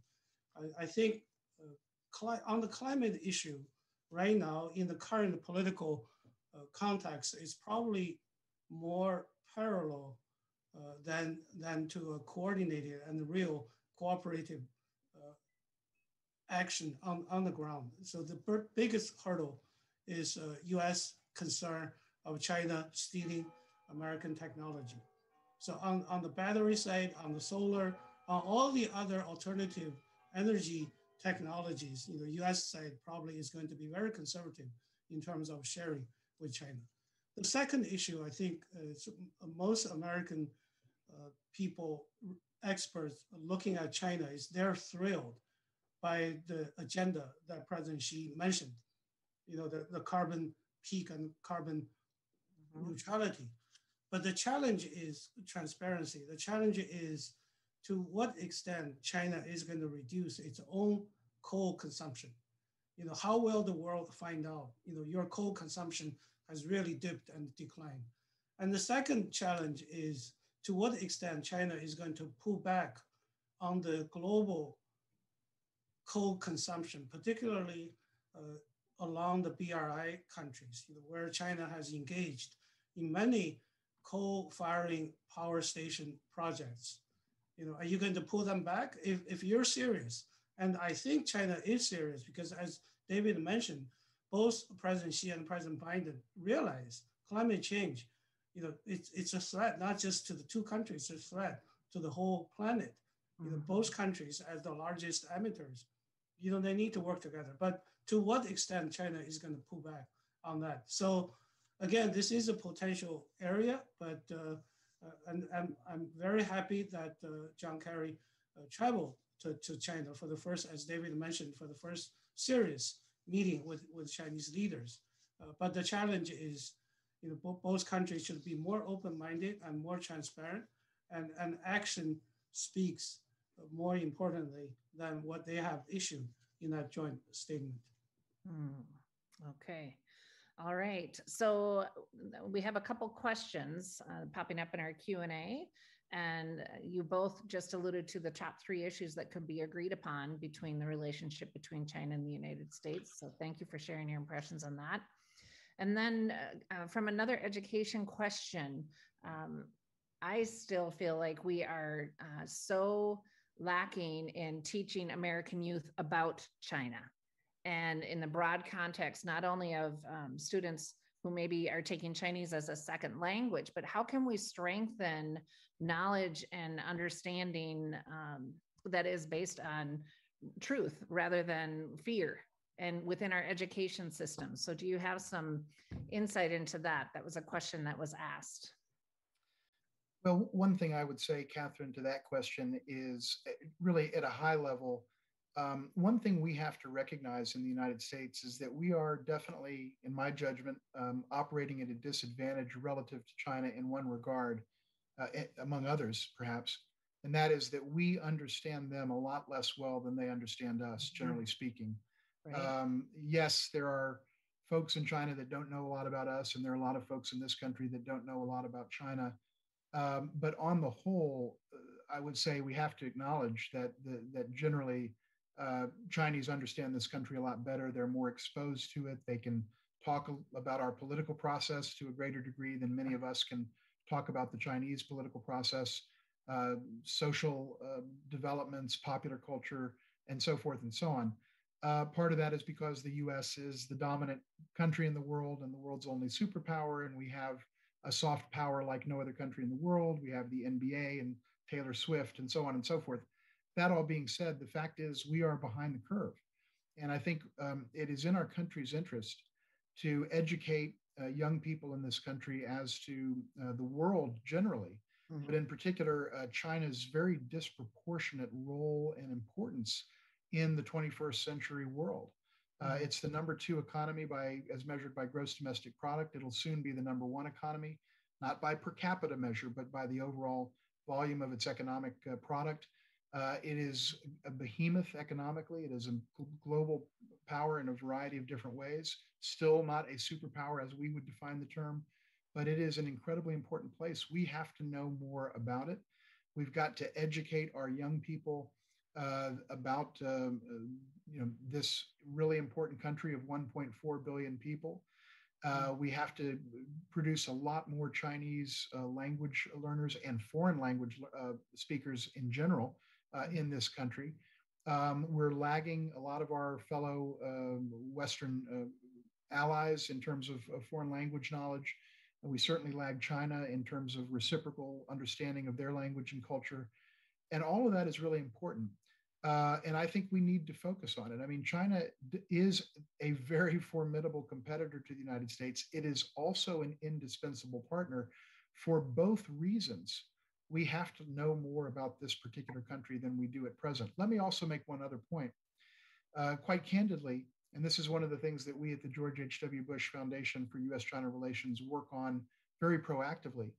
I, I think uh, on the climate issue, right now in the current political uh, context, is probably more parallel uh, than, than to a coordinated and real cooperative uh, action on, on the ground. So the biggest hurdle is US uh, concern of China stealing American technology. So on, on the battery side, on the solar, on all the other alternative energy technologies, you know, US side probably is going to be very conservative in terms of sharing with China. The second issue, I think, is most American uh, people, experts looking at China is they're thrilled by the agenda that President Xi mentioned, you know, the, the carbon peak and carbon mm-hmm. neutrality. But the challenge is transparency. The challenge is to what extent China is going to reduce its own coal consumption. You know, how will the world find out, you know, your coal consumption has really dipped and declined. And the second challenge is to what extent China is going to pull back on the global coal consumption, particularly uh, along the BRI countries, you know, where China has engaged in many coal firing power station projects. You know, are you going to pull them back? If, if you're serious, and I think China is serious because as David mentioned, both President Xi and President Biden realize climate change, you know, it's, it's a threat, not just to the two countries, it's a threat to the whole planet. You know, mm-hmm. both countries as the largest emitters, you know, they need to work together. But to what extent China is going to pull back on that? So again, this is a potential area, but uh, uh, and, and, I'm very happy that uh, John Kerry uh, traveled to, to China for the first, as David mentioned, for the first serious meeting with, with Chinese leaders. But the challenge is, you know, bo- both countries should be more open-minded and more transparent, and, and action speaks more importantly than what they have issued in that joint statement. Hmm. Okay. All right. So we have a couple questions uh, popping up in our Q&A. And uh, you both just alluded to the top three issues that could be agreed upon between the relationship between China and the United States. So thank you for sharing your impressions on that. And then uh, uh, from another education question, um, I still feel like we are uh, so lacking in teaching American youth about China and in the broad context, not only of um, students who maybe are taking Chinese as a second language, but how can we strengthen knowledge and understanding um, that is based on truth rather than fear and within our education system? So, do you have some insight into that? That was a question that was asked. Well, one thing I would say, Catherine, to that question is eh, really at a high level. Um, one thing we have to recognize in the United States is that we are definitely, in my judgment, um, operating at a disadvantage relative to China in one regard, uh, among others, perhaps, and that is that we understand them a lot less well than they understand us, mm-hmm. generally speaking. Right. Um, yes, there are folks in China that don't know a lot about us, and there are a lot of folks in this country that don't know a lot about China. Um, but on the whole, uh, I would say we have to acknowledge that the, that generally uh, Chinese understand this country a lot better. They're more exposed to it. They can talk about our political process to a greater degree than many of us can talk about the Chinese political process, uh, social uh, developments, popular culture, and so forth and so on. Uh, part of that is because the US is the dominant country in the world and the world's only superpower, and we have a soft power like no other country in the world. We have the NBA and Taylor Swift and so on and so forth. That all being said, the fact is we are behind the curve. And I think um, it is in our country's interest to educate uh, young people in this country as to uh, the world generally, mm-hmm. but in particular, uh, China's very disproportionate role and importance in the 21st century world. Uh, mm-hmm. it's the number two economy by as measured by gross domestic product. It'll soon be the number one economy, not by per capita measure, but by the overall volume of its economic uh, product. Uh, it is a behemoth economically. It is a global power in a variety of different ways. Still not a superpower as we would define the term, but it is an incredibly important place. We have to know more about it. We've got to educate our young people uh, about uh, you know this really important country of 1.4 billion people. Uh, mm-hmm. we have to produce a lot more Chinese uh, language learners and foreign language uh, speakers in general uh, in this country. Um, we're lagging a lot of our fellow um, Western allies in terms of, of foreign language knowledge. And we certainly lag China in terms of reciprocal understanding of their language and culture. And all of that is really important. Uh, and I think we need to focus on it. I mean, China is a very formidable competitor to the United States. It is also an indispensable partner for both reasons. We have to know more about this particular country than we do at present. Let me also make one other point. Uh, quite candidly, and this is one of the things that we at the George H.W. Bush Foundation for US China Relations work on very proactively.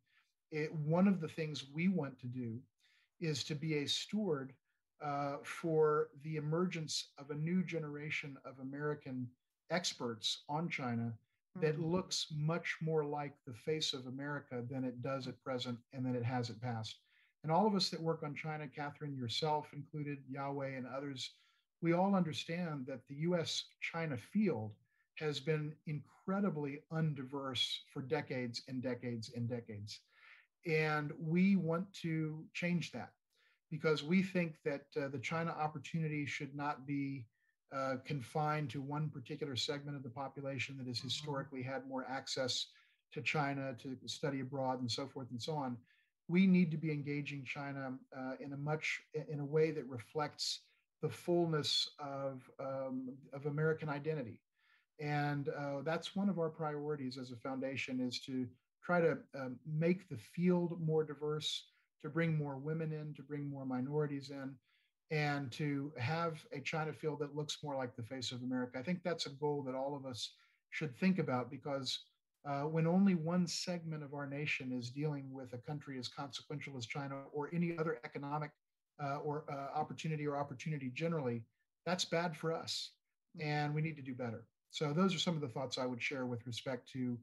It, one of the things we want to do is to be a steward uh, for the emergence of a new generation of American experts on China that mm-hmm. looks much more like the face of America than it does at present and than it has at past. And all of us that work on China, Catherine, yourself included, Yao-Wei, and others, we all understand that the US China field has been incredibly undiverse for decades and decades and decades. And we want to change that because we think that uh, the China opportunity should not be uh, confined to one particular segment of the population that has mm-hmm. historically had more access to China to study abroad and so forth and so on. We need to be engaging China uh, in a much in a way that reflects the fullness of um, of American identity, and uh, that's one of our priorities as a foundation is to try to um, make the field more diverse to bring more women in, to bring more minorities in, and to have a China field that looks more like the face of America. I think that's a goal that all of us should think about because uh, when only one segment of our nation is dealing with a country as consequential as China or any other economic uh, or uh, opportunity or opportunity generally, that's bad for us. Mm-hmm. And we need to do better. So, those are some of the thoughts I would share with respect to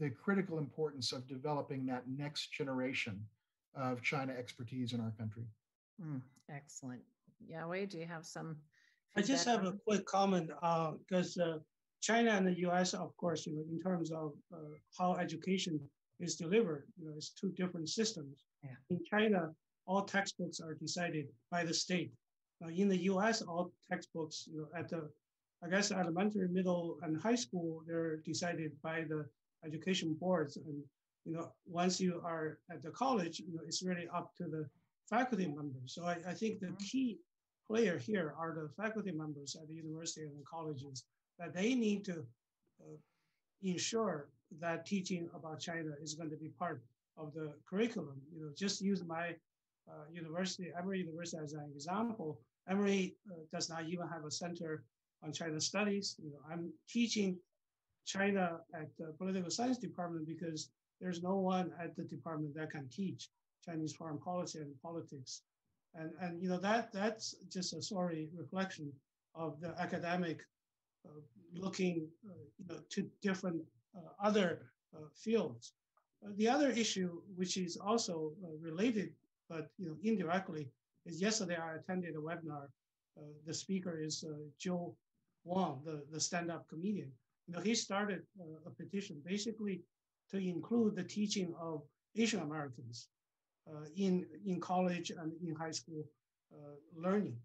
the critical importance of developing that next generation of China expertise in our country. Mm, excellent. Yao-Wei, do you have some? I just have a quick comment because uh, uh, China and the U.S., of course, you know, in terms of uh, how education is delivered. You know, it's two different systems. Yeah. In China, all textbooks are decided by the state. In the U.S., all textbooks, you know, at the, I guess, elementary, middle, and high school, they're decided by the education boards. And you know, once you are at the college, you know, it's really up to the faculty members. So I, I think the Mhm. key player here are the faculty members at the university and the colleges that they need to uh, ensure that teaching about China is going to be part of the curriculum. You know, just use my uh, university, Emory University as an example. Emory uh, does not even have a center on China studies. You know, I'm teaching China at the political science department because there's no one at the department that can teach Chinese foreign policy and politics. And, and you know, that that's just a sorry reflection of the academic uh, looking uh, you know, to different uh, other uh, fields. Uh, the other issue, which is also uh, related, but you know, indirectly, is yesterday I attended a webinar. the speaker is Joe Wong, the, the stand-up comedian. You know, he started a petition basically to include the teaching of Asian Americans in, in college and in high school uh, learning,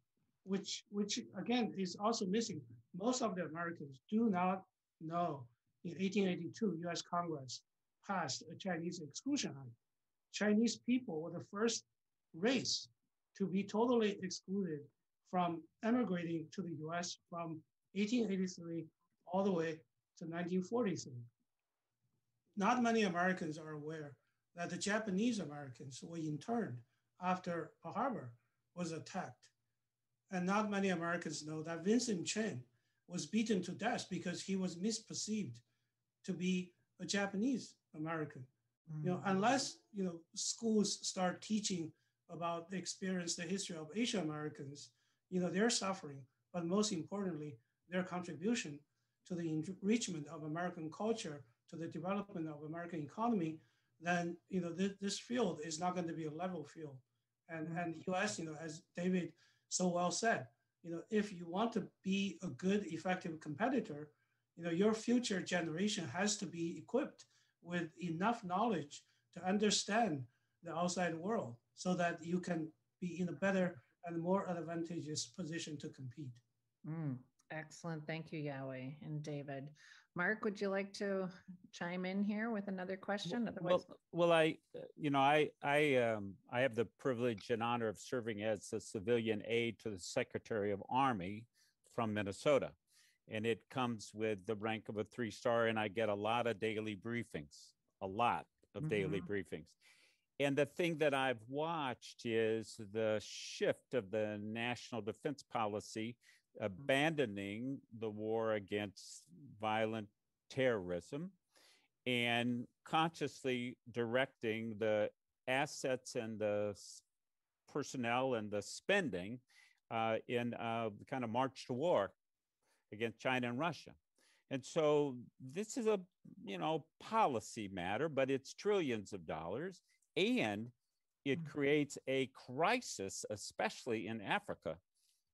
which, which again is also missing. Most of the Americans do not know in 1882, US Congress passed a Chinese Exclusion Act. Chinese people were the first race to be totally excluded from emigrating to the US from 1883 all the way to 1943 not many Americans are aware that the Japanese Americans were interned after Pearl Harbor was attacked. And not many Americans know that Vincent Chin was beaten to death because he was misperceived to be a Japanese American. Mm-hmm. You know, mm. unless you know schools start teaching about the experience, the history of Asian Americans, you know, their suffering, but most importantly, their contribution to the enrichment of American culture to the development of American economy, then you know th- this field is not going to be a level field. And and U.S. you know as David so well said, you know if you want to be a good effective competitor, you know your future generation has to be equipped with enough knowledge to understand the outside world so that you can be in a better and more advantageous position to compete. Mm, excellent. Thank you, Yao-Wei and David. Mark, would you like to chime in here with another question? Otherwise, well, well I, you know, I, I, um, I have the privilege and honor of serving as a civilian aide to the Secretary of Army from Minnesota, and it comes with the rank of a three star, and I get a lot of daily briefings, a lot of mm-hmm. daily briefings. And the thing that I've watched is the shift of the national defense policy abandoning the war against violent terrorism and consciously directing the assets and the personnel and the spending uh, in uh, kind of march to war against China and Russia. And so this is a you know policy matter, but it's trillions of dollars, and it mm. creates a crisis, especially in Africa,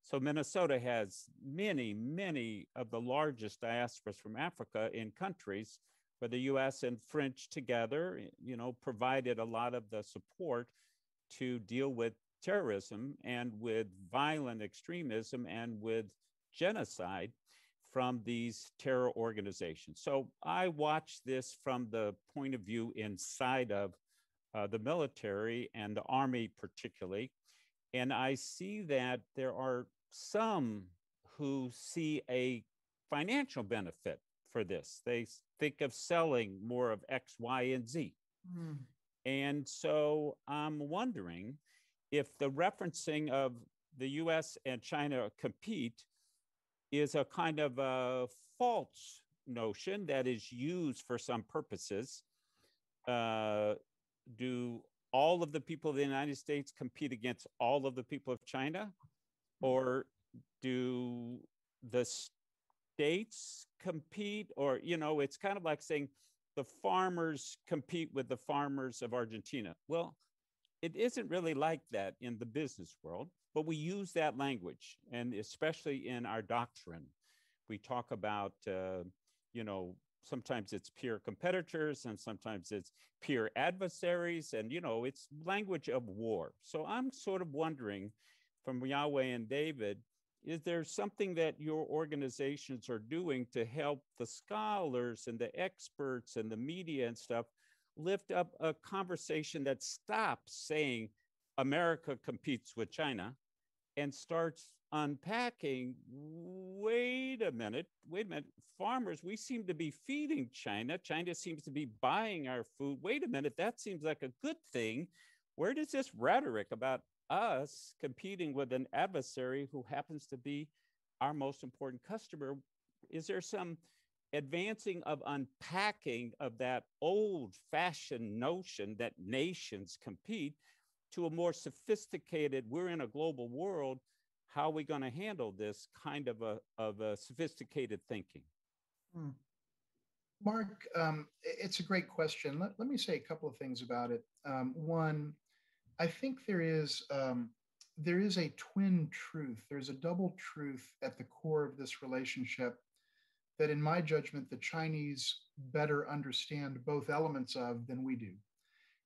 so Minnesota has many, many of the largest diasporas from Africa in countries where the US and French together, you know, provided a lot of the support to deal with terrorism and with violent extremism and with genocide from these terror organizations. So I watch this from the point of view inside of uh, the military and the army, particularly. And I see that there are some who see a financial benefit for this. They think of selling more of X, Y, and Z. Mm. And so I'm wondering if the referencing of the US and China compete is a kind of a false notion that is used for some purposes. Uh, do all of the people of the United States compete against all of the people of China? or do the states compete? Or you know it's kind of like saying the farmers compete with the farmers of argentina. Well it isn't really like that in the business world but we use that language and especially in our doctrine. We talk about uh, you know sometimes it's peer competitors and sometimes it's peer adversaries and you know it's language of war. So i'm sort of wondering from Yao-Wei and david is there something that your organizations are doing to help the scholars and the experts and the media and stuff lift up a conversation that stops saying america competes with china and starts unpacking wait a minute wait a minute farmers we seem to be feeding china. China seems to be buying our food. Wait a minute that seems like a good thing. Where does this rhetoric about us competing with an adversary who happens to be our most important customer is there some advancing of unpacking of that old fashioned notion that nations compete to a more sophisticated we're in a global world how are we going to handle this kind of a, of a sophisticated thinking? Hmm. Mark, um, it's a great question. Let, let me say a couple of things about it. Um, one, I think there is um, there is a twin truth. There's a double truth at the core of this relationship that, in my judgment, the Chinese better understand both elements of than we do.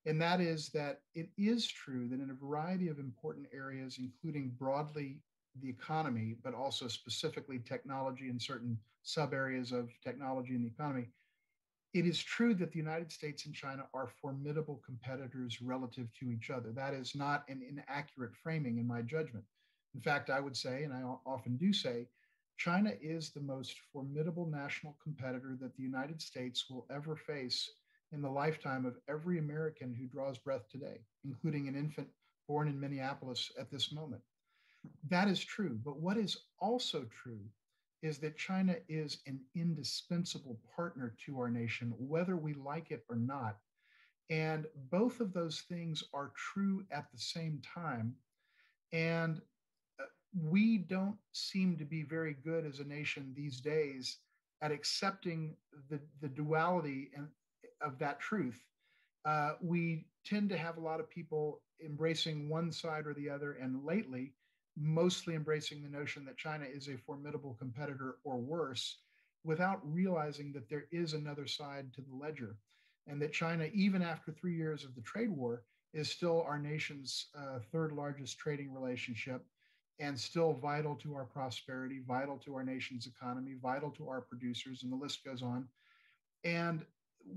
And that is that it is true that in a variety of important areas, including broadly the economy, but also specifically technology and certain sub areas of technology in the economy, it is true that the United States and China are formidable competitors relative to each other. That is not an inaccurate framing in my judgment. In fact, I would say, and I often do say, China is the most formidable national competitor that the United States will ever face in the lifetime of every American who draws breath today, including an infant born in Minneapolis at this moment. That is true. But what is also true is that China is an indispensable partner to our nation, whether we like it or not. And both of those things are true at the same time. And uh, we don't seem to be very good as a nation these days at accepting the, the duality and, of that truth. Uh, we tend to have a lot of people embracing one side or the other. And lately, mostly embracing the notion that China is a formidable competitor or worse without realizing that there is another side to the ledger and that China, even after three years of the trade war, is still our nation's uh, third largest trading relationship and still vital to our prosperity, vital to our nation's economy, vital to our producers, and the list goes on. And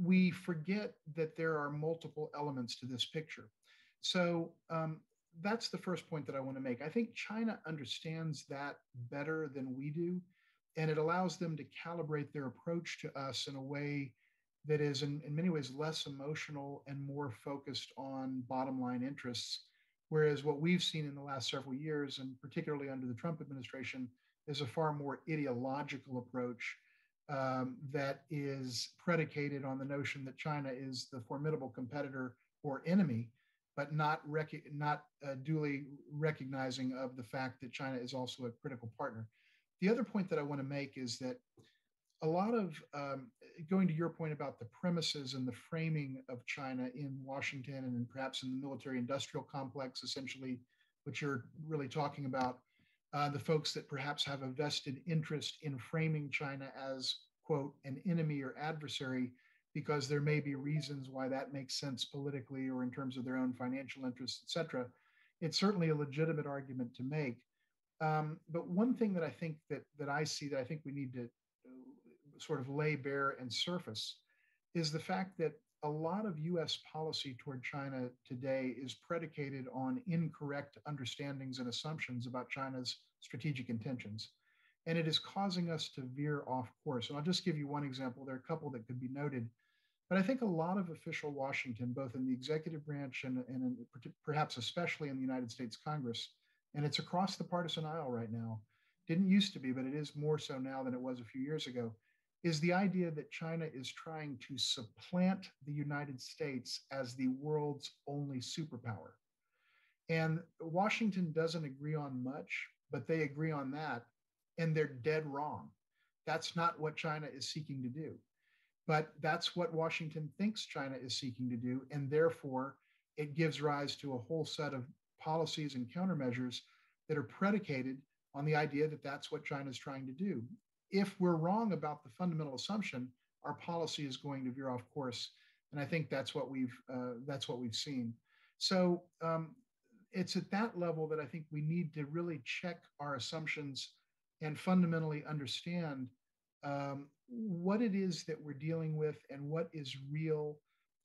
we forget that there are multiple elements to this picture. So, um, that's the first point that I want to make. I think China understands that better than we do, and it allows them to calibrate their approach to us in a way that is, in, in many ways, less emotional and more focused on bottom line interests. Whereas what we've seen in the last several years, and particularly under the Trump administration, is a far more ideological approach um, that is predicated on the notion that China is the formidable competitor or enemy but not rec- not uh, duly recognizing of the fact that China is also a critical partner. The other point that I want to make is that a lot of um, going to your point about the premises and the framing of China in Washington and perhaps in the military industrial complex, essentially, what you're really talking about, uh, the folks that perhaps have a vested interest in framing China as, quote, an enemy or adversary because there may be reasons why that makes sense politically or in terms of their own financial interests, et cetera. It's certainly a legitimate argument to make. Um, but one thing that I think that that I see that I think we need to uh, sort of lay bare and surface is the fact that a lot of US policy toward China today is predicated on incorrect understandings and assumptions about China's strategic intentions. And it is causing us to veer off course. And I'll just give you one example. There are a couple that could be noted. But I think a lot of official Washington, both in the executive branch and, and in, perhaps especially in the United States Congress, and it's across the partisan aisle right now, didn't used to be, but it is more so now than it was a few years ago, is the idea that China is trying to supplant the United States as the world's only superpower. And Washington doesn't agree on much, but they agree on that, and they're dead wrong. That's not what China is seeking to do. But that's what Washington thinks China is seeking to do. And therefore, it gives rise to a whole set of policies and countermeasures that are predicated on the idea that that's what China is trying to do. If we're wrong about the fundamental assumption, our policy is going to veer off course. And I think that's what we've uh, that's what we've seen. So um, it's at that level that I think we need to really check our assumptions and fundamentally understand um, what it is that we're dealing with and what is real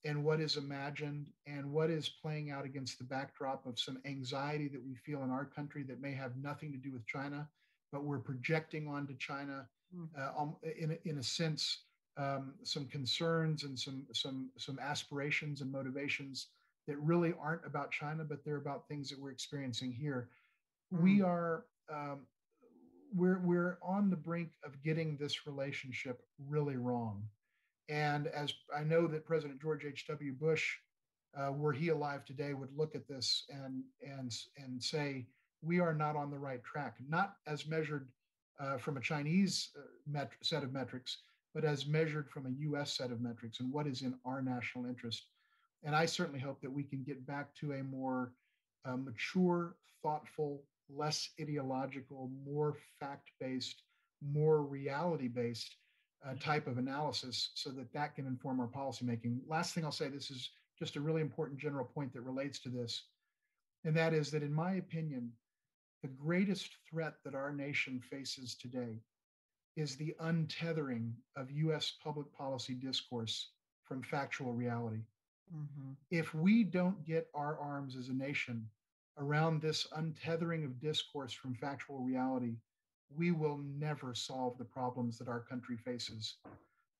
and what is imagined and what is playing out against the backdrop of some anxiety that we feel in our country that may have nothing to do with China, but we're projecting onto China hmm. uh, in, in a sense um, some concerns and some some some aspirations and motivations that really aren't about China, but they're about things that we're experiencing here. Mm. We are um, we're we're on the brink of getting this relationship really wrong. And as I know that President George H.W. Bush, uh, were he alive today, would look at this and and and say we are not on the right track, not as measured uh, from a Chinese uh, met- set of metrics, but as measured from a US set of metrics and what is in our national interest. And I certainly hope that we can get back to a more uh, mature, thoughtful, less ideological, more fact based, more reality based uh, type of analysis so that that can inform our policymaking. Last thing I'll say this is just a really important general point that relates to this. And that is that, in my opinion, the greatest threat that our nation faces today is the untethering of US public policy discourse from factual reality. Mm-hmm. If we don't get our arms as a nation around this untethering of discourse from factual reality, we will never solve the problems that our country faces.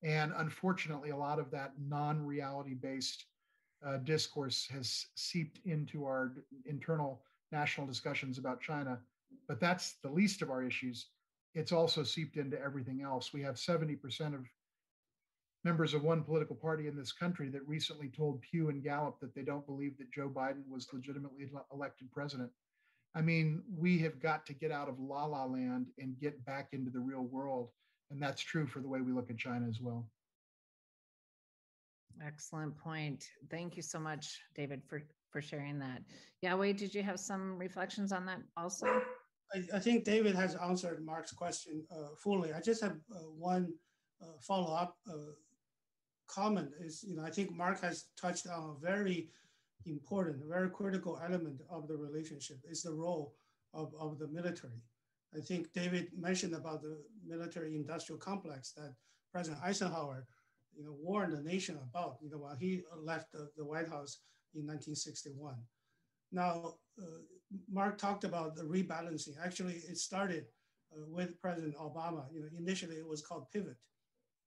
And unfortunately, a lot of that non reality based uh, discourse has seeped into our internal national discussions about China. But that's the least of our issues it's also seeped into everything else. We have 70% of members of one political party in this country that recently told Pew and Gallup that they don't believe that Joe Biden was legitimately elected president. I mean, we have got to get out of la la land and get back into the real world. And that's true for the way we look at China as well. Excellent point. Thank you so much, David, for, for sharing that. Yao-Wei, did you have some reflections on that also? I, I, think David has answered Mark's question uh, fully. I just have uh, one uh, follow-up uh, comment is, you know, I think Mark has touched on a very important, very critical element of the relationship is the role of, of the military. I think David mentioned about the military industrial complex that President Eisenhower, you know, warned the nation about, you know, while he left the, the White House in 1961. Now, uh, Mark talked about the rebalancing. Actually, it started uh, with President Obama. You know, initially it was called pivot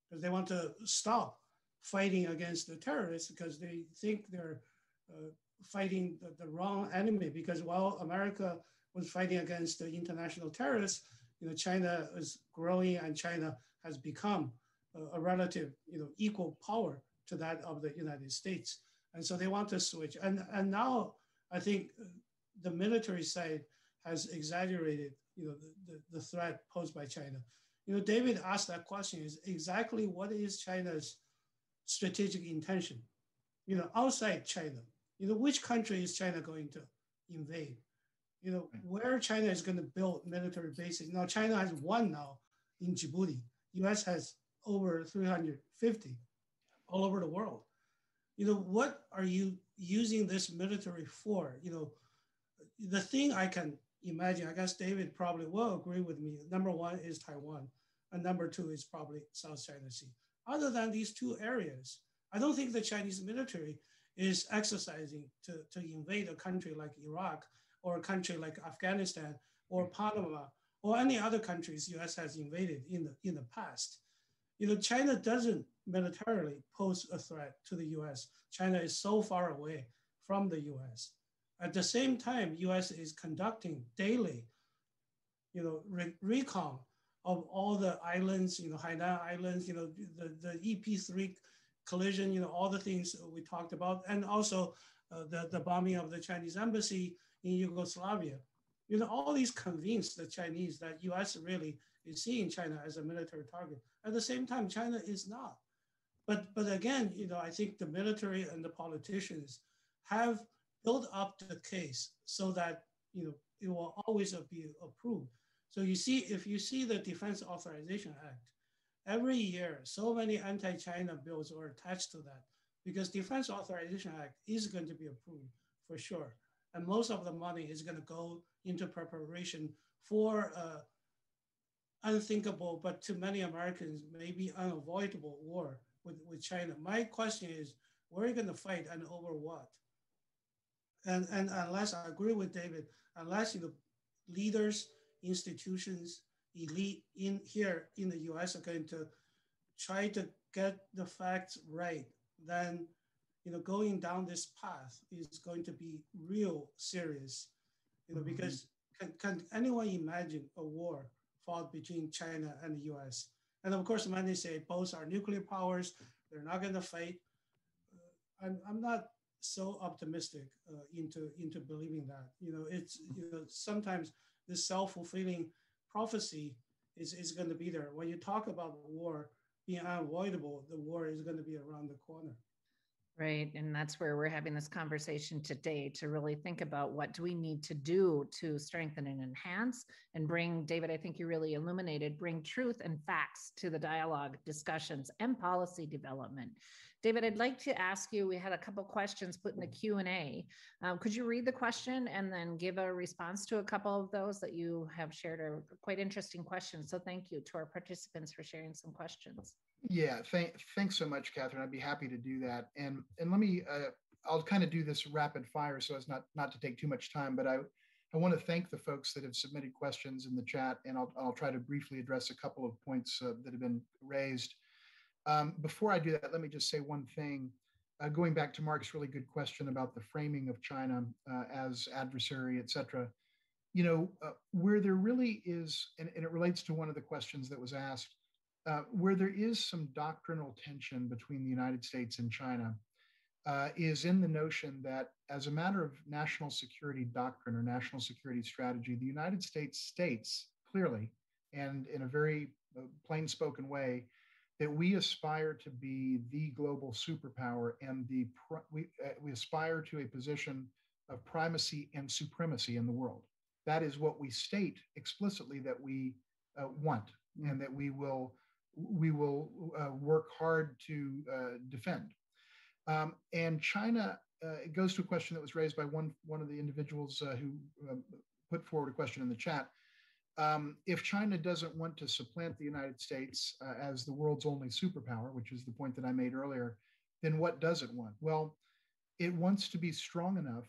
because they want to stop fighting against the terrorists because they think they're uh, fighting the, the, wrong enemy. Because while America was fighting against the international terrorists, you know, China is growing and China has become a, a relative, you know, equal power to that of the United States. And so they want to switch. And, and now I think the military side has exaggerated, you know, the, the, the, threat posed by China. You know, David asked that question is exactly what is China's strategic intention? You know, outside China, you know, which country is China going to invade? You know, mm. where China is going to build military bases. Now, China has one now in Djibouti. US has over 350 all over the world. You know, what are you using this military for? You know, the thing I can imagine, I guess David probably will agree with me. Number one is Taiwan, and number two is probably South China Sea. Other than these two areas, I don't think the Chinese military is exercising to, to invade a country like Iraq or a country like Afghanistan or mm-hmm. Panama or any other countries US has invaded in the, in the past. You know, China doesn't militarily pose a threat to the US. China is so far away from the US. At the same time, US is conducting daily, you know, re recon of all the islands, you know, Hainan Islands, you know, the, the EP3 collision, you know, all the things we talked about, and also uh, the, the bombing of the Chinese embassy in Yugoslavia. You know, all these convince the Chinese that US really is seeing China as a military target. At the same time, China is not. But, but again, you know, I think the military and the politicians have built up the case so that you know it will always be approved. So you see, if you see the Defense Authorization Act, every year, so many anti-China bills are attached to that because Defense Authorization Act is going to be approved for sure. And most of the money is going to go into preparation for uh, unthinkable, but to many Americans, maybe unavoidable war with, with China. My question is, where are you going to fight and over what? And, and unless I agree with David, unless you know, leaders, institutions, elite in here in the US are going to try to get the facts right, then you know going down this path is going to be real serious. You know, mm-hmm. because can, can anyone imagine a war fought between China and the US? And of course, they say both are nuclear powers, they're not going to fight. Uh, I'm, I'm not so optimistic uh, into into believing that. You know, it's you know sometimes this self fulfilling prophecy is, is going to be there. When you talk about war being unavoidable, the war is going to be around the corner. Right. And that's where we're having this conversation today to really think about what do we need to do to strengthen and enhance and bring, David, I think you really illuminated, bring truth and facts to the dialogue, discussions, and policy development. David, I'd like to ask you, we had a couple questions put in the Q&A. Um, could you read the question and then give a response to a couple of those that you have shared are quite interesting questions. So thank you to our participants for sharing some questions. Yeah, thank, thanks so much, Catherine. I'd be happy to do that. And, and let me, uh, I'll kind of do this rapid fire so as not, not to take too much time, but I, I want to thank the folks that have submitted questions in the chat, and I'll, I'll try to briefly address a couple of points uh, that have been raised. Um, before I do that, let me just say one thing. Uh, going back to Mark's really good question about the framing of China uh, as adversary, et cetera, you know, uh, where there really is, and, and, it relates to one of the questions that was asked, uh, where there is some doctrinal tension between the United States and China, uh, is in the notion that as a matter of national security doctrine or national security strategy, the United States states clearly and in a very uh, plain spoken way that we aspire to be the global superpower and the we, uh, we aspire to a position of primacy and supremacy in the world. That is what we state explicitly that we uh, want and that we will we will uh, work hard to uh, defend. Um, and China, uh, it goes to a question that was raised by one one of the individuals uh, who um, put forward a question in the chat um, if China doesn't want to supplant the United States uh, as the world's only superpower, which is the point that I made earlier, then what does it want? Well, it wants to be strong enough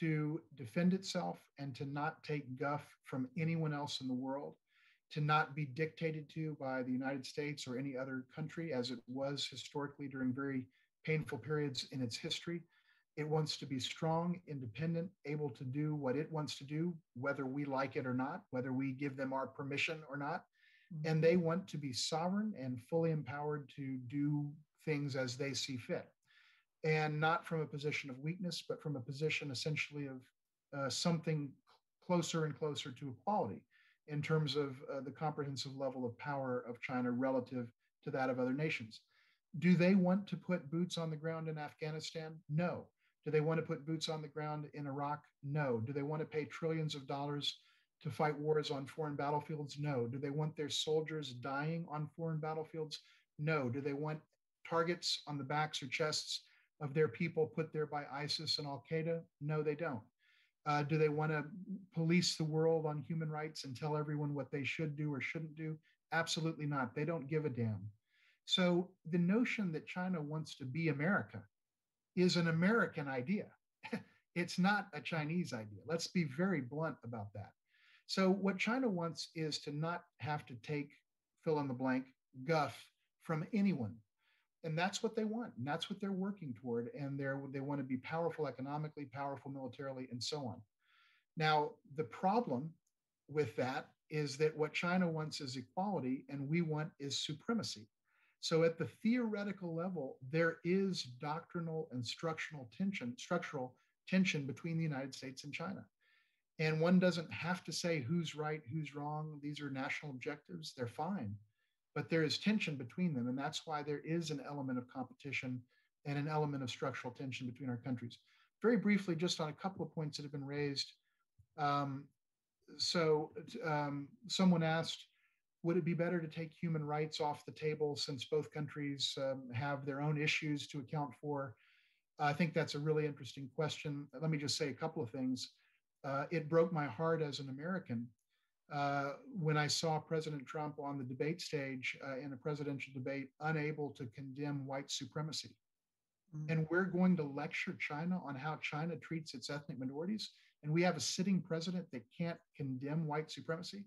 to defend itself and to not take guff from anyone else in the world, to not be dictated to by the United States or any other country, as it was historically during very painful periods in its history. It wants to be strong, independent, able to do what it wants to do, whether we like it or not, whether we give them our permission or not. Mm-hmm. And they want to be sovereign and fully empowered to do things as they see fit. And not from a position of weakness, but from a position essentially of uh, something closer and closer to equality in terms of uh, the comprehensive level of power of China relative to that of other nations. Do they want to put boots on the ground in Afghanistan? No. Do they want to put boots on the ground in Iraq? No. Do they want to pay trillions of dollars to fight wars on foreign battlefields? No. Do they want their soldiers dying on foreign battlefields? No. Do they want targets on the backs or chests of their people put there by ISIS and Al Qaeda? No, they don't. Uh, do they want to police the world on human rights and tell everyone what they should do or shouldn't do? Absolutely not. They don't give a damn. So the notion that China wants to be America is an American idea. it's not a Chinese idea. Let's be very blunt about that. So, what China wants is to not have to take fill in the blank guff from anyone. And that's what they want. And that's what they're working toward. And they're, they want to be powerful economically, powerful militarily, and so on. Now, the problem with that is that what China wants is equality, and we want is supremacy. So at the theoretical level, there is doctrinal and structural tension, structural tension between the United States and China. And one doesn't have to say who's right, who's wrong. These are national objectives, they're fine. But there is tension between them. And that's why there is an element of competition and an element of structural tension between our countries. Very briefly, just on a couple of points that have been raised. Um, so, um, someone asked, would it be better to take human rights off the table since both countries um, have their own issues to account for? I think that's a really interesting question. Let me just say a couple of things. Uh, it broke my heart as an American uh, when I saw President Trump on the debate stage uh, in a presidential debate, unable to condemn white supremacy. Mm-hmm. And we're going to lecture China on how China treats its ethnic minorities. And we have a sitting president that can't condemn white supremacy.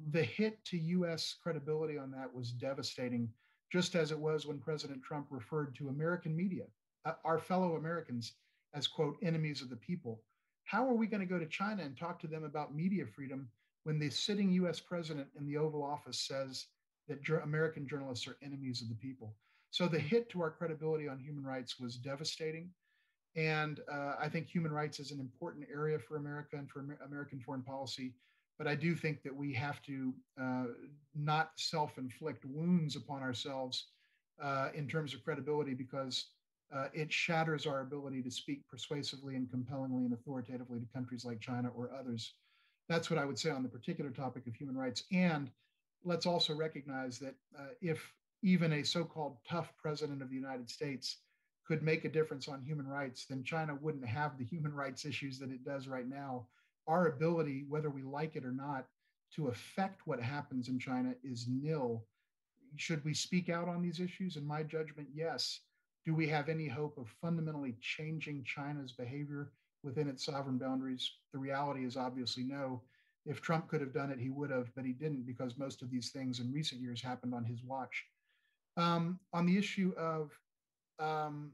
Mm-hmm. The hit to US credibility on that was devastating, just as it was when President Trump referred to American media, uh, our fellow Americans, as quote, enemies of the people. How are we going to go to China and talk to them about media freedom when the sitting US president in the Oval Office says that American journalists are enemies of the people. So the hit to our credibility on human rights was devastating. And uh, I think human rights is an important area for America and for Amer- American foreign policy. But I do think that we have to uh, not self inflict wounds upon ourselves uh, in terms of credibility because uh, it shatters our ability to speak persuasively and compellingly and authoritatively to countries like China or others that's what I would say on the particular topic of human rights. And let's also recognize that uh, if even a so called tough president of the United States could make a difference on human rights, then China wouldn't have the human rights issues that it does right now. Our ability, whether we like it or not, to affect what happens in China is nil. Should we speak out on these issues? In my judgment, yes. Do we have any hope of fundamentally changing China's behavior? Within its sovereign boundaries? The reality is obviously no. If Trump could have done it, he would have, but he didn't because most of these things in recent years happened on his watch. Um, on the issue of um,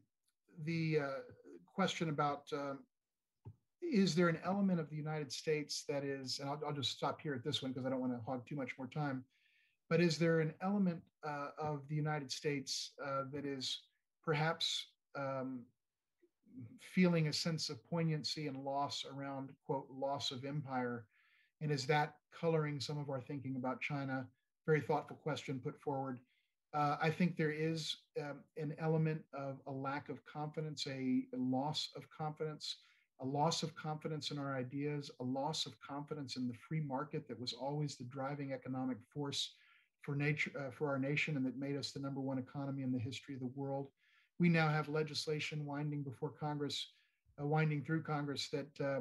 the uh, question about uh, is there an element of the United States that is, and I'll, I'll just stop here at this one because I don't want to hog too much more time, but is there an element uh, of the United States uh, that is perhaps um, feeling a sense of poignancy and loss around quote loss of empire and is that coloring some of our thinking about china? Very thoughtful question put forward. Uh, i think there is um, an element of a lack of confidence a, a, loss of confidence a loss of confidence in our ideas a loss of confidence in the free market that was always the driving economic force for nature uh, for our nation and that made us the number one economy in the history of the world we now have legislation winding before Congress, uh, winding through Congress that uh,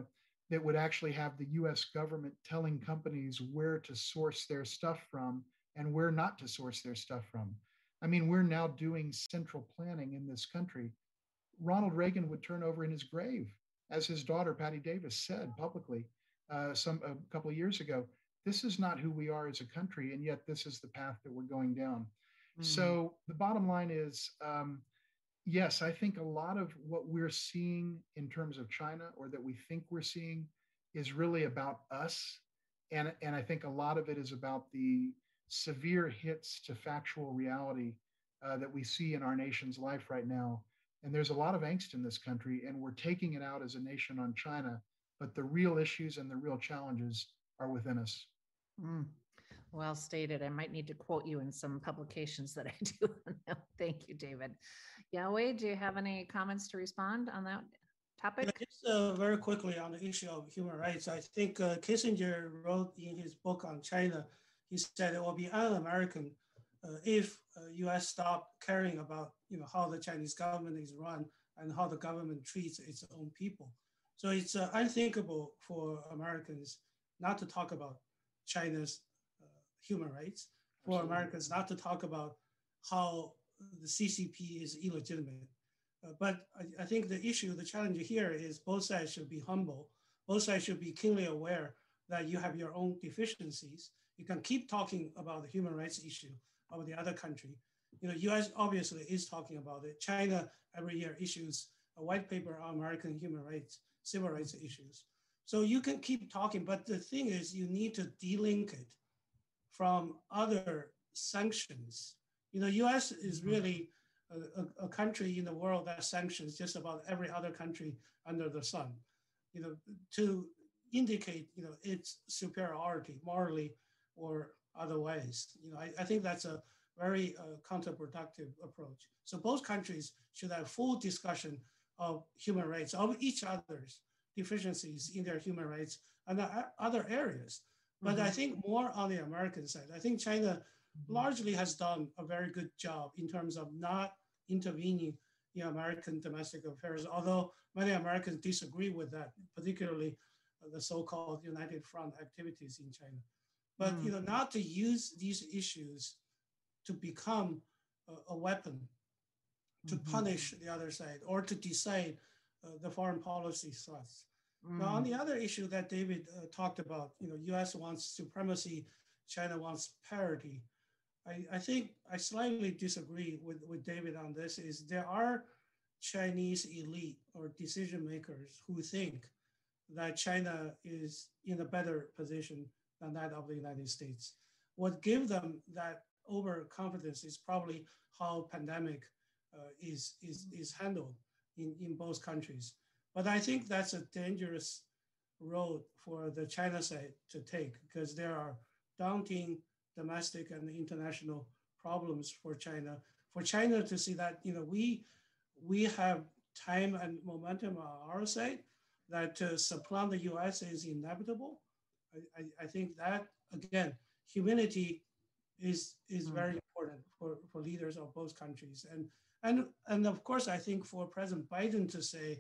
that would actually have the U.S. government telling companies where to source their stuff from and where not to source their stuff from. I mean, we're now doing central planning in this country. Ronald Reagan would turn over in his grave, as his daughter Patti Davis said publicly uh, some a couple of years ago. This is not who we are as a country, and yet this is the path that we're going down. Mm. So the bottom line is, um, yes, I think a lot of what we're seeing in terms of China or that we think we're seeing is really about us. And, and I think a lot of it is about the severe hits to factual reality uh, that we see in our nation's life right now. And there's a lot of angst in this country, and we're taking it out as a nation on China. But the real issues and the real challenges are within us. Mm. Well stated. I might need to quote you in some publications that I do. Thank you, David. Yao-Wei, do you have any comments to respond on that topic? Yeah, just uh, very quickly on the issue of human rights. I think uh, Kissinger wrote in his book on China, he said it will be un-American uh, if U.S. Uh, stop caring about you know how the Chinese government is run and how the government treats its own people. So it's uh, unthinkable for Americans not to talk about China's human rights, for Absolutely. Americans not to talk about how the CCP is illegitimate. Uh, but I, I, think the issue, the challenge here is both sides should be humble. Both sides should be keenly aware that you have your own deficiencies. You can keep talking about the human rights issue of the other country. You know, U.S. obviously is talking about it. China every year issues a white paper on American human rights, civil rights issues. So you can keep talking, but the thing is, you need to delink it from other sanctions. You know, U.S. is mm-hmm. really a, a, country in the world that sanctions just about every other country under the sun. You know, to indicate you know its superiority morally or otherwise. You know, I, I think that's a very uh, counterproductive approach. So both countries should have full discussion of human rights of each other's deficiencies in their human rights and other areas But I Mhm. think more on the American side. I think China largely has done a very good job in terms of not intervening in American domestic affairs, although many Americans disagree with that, particularly uh, the so-called United Front activities in China. But you know, not to use these issues to become a, a weapon to Mhm. punish the other side or to decide uh, the foreign policy threats. Now, Mm. on the other issue that David uh, talked about, you know, U.S. wants supremacy, China wants parity. I, I think I slightly disagree with, with David on this. Is there are Chinese elite or decision makers who think that China is in a better position than that of the United States. What gives them that overconfidence is probably how pandemic uh, is, is, is handled in, in both countries. But I think that's a dangerous road for the China side to take because there are daunting domestic and international problems for China. For China to see that, you know, we we have time and momentum on our side, that to supplant the US is inevitable. I, I, I think that again, humility is is Mm. very important for, for leaders of both countries. And and and of course I think for President Biden to say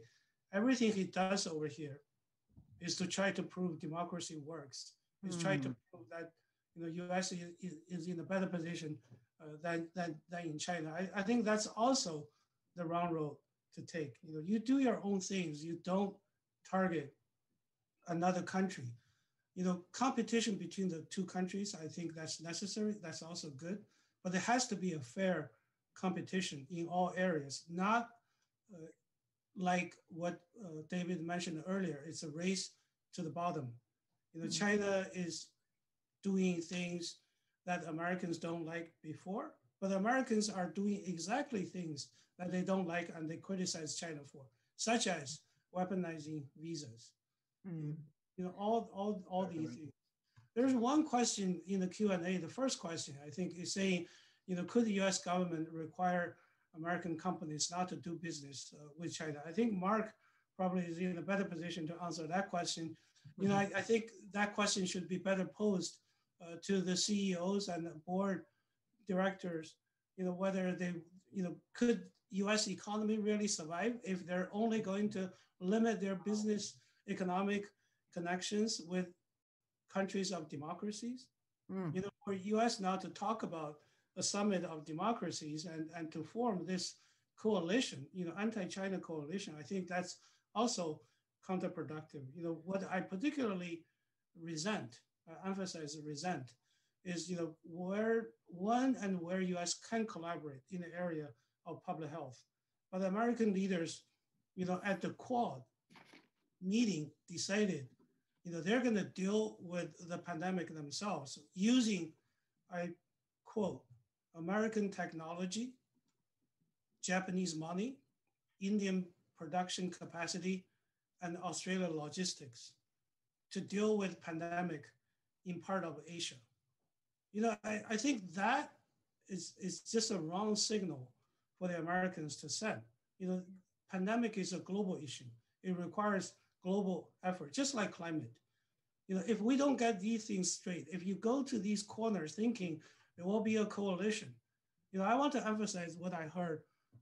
everything he does over here is to try to prove democracy works, is trying to Mm. prove that you know US is, is, in a better position uh, than, than than in China. I, I think that's also the wrong road to take. You know, you do your own things. You don't target another country. You know, competition between the two countries, I think that's necessary. That's also good, but there has to be a fair competition in all areas, not uh, like what uh, David mentioned earlier. It's a race to the bottom. You know, Mhm. China is doing things that Americans don't like before, but Americans are doing exactly things that they don't like and they criticize China for, such as weaponizing visas. Mm. You know, all all all these things. There's one question in the Q and A. The first question I think is saying, you know, could the U.S. government require American companies not to do business uh, with China? I think Mark probably is in a better position to answer that question. You know, I, I think that question should be better posed uh, to the CEOs and the board directors. You know, whether they, you know, could U.S. economy really survive if they're only going to limit their business economic connections with countries of democracies? Mm. You know, for U.S. now to talk about a summit of democracies and, and to form this coalition, you know, anti-China coalition, I think that's also counterproductive. You know, what I particularly resent, Uh, emphasize the resent, is you know where one and where U.S. can collaborate in the area of public health, but American leaders, you know, at the Quad meeting decided, you know, they're going to deal with the pandemic themselves using, I quote, American technology, Japanese money, Indian production capacity, and Australian logistics to deal with pandemic in part of Asia. You know, I, I think that is, is just a wrong signal for the Americans to send. You know, pandemic is a global issue. It requires global effort, just like climate. You know, if we don't get these things straight, if you go to these corners thinking there will be a coalition, you know, I want to emphasize what I heard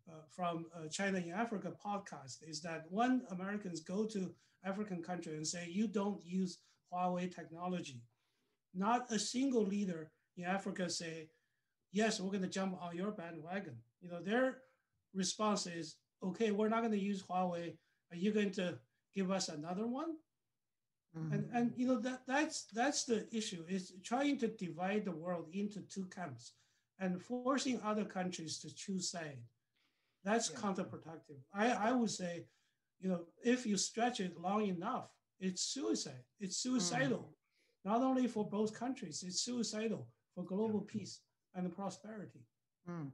uh, from uh, China in Africa podcast is that when Americans go to African country and say you don't use Huawei technology, not a single leader in Africa say, yes, we're going to jump on your bandwagon. You know, their response is, okay, we're not going to use Huawei. Are you going to give us another one? Mhm. And and you know that that's that's the issue is trying to divide the world into two camps and forcing other countries to choose side. That's Yeah. counterproductive. I, I would say, you know, if you stretch it long enough, it's suicide. It's suicidal, not only for both countries, it's suicidal for global peace and prosperity. Mm.